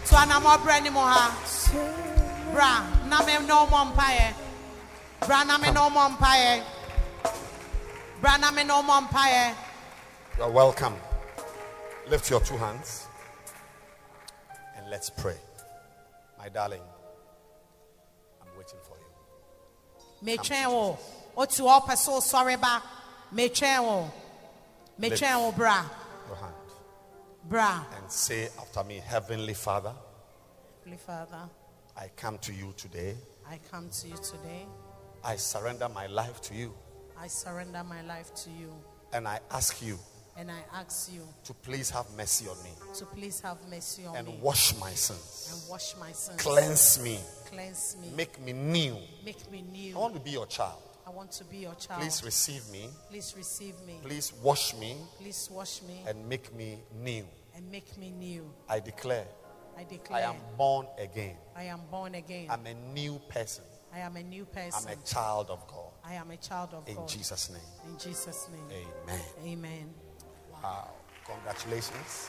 to anammɔ brɛ anim ha bra na me ɔmɔ mpaeɛ bra na me ɔmɔ mpaeɛ bra na me ne ɔmɔ mpaeɛ You are welcome. Lift your two hands and let's pray. My darling, I'm waiting for you. metwɛn wo wote hɔ pɛ sɛ wosɔre ba wo metwɛn wo bra Your hand. bra And say after me, Heavenly Father, Heavenly Father, I come to you today. I come to you today. I surrender my life to you. I surrender my life to you. And I ask you And I ask you to please have mercy on me to please have mercy on and me And wash my sins. and wash my sins. Cleanse me. Cleanse me. Make me new. Make me new. I want to be your child. I want to be your child. Please receive me. Please receive me. Please wash me Please wash me and make me new. and make me new. I declare I declare. I am born again. I am born again. I'm a new person. I am a new person. I'm a child of God. I am a child of In God. In Jesus' name. In Jesus' name. Amen. Amen. Wow. Congratulations.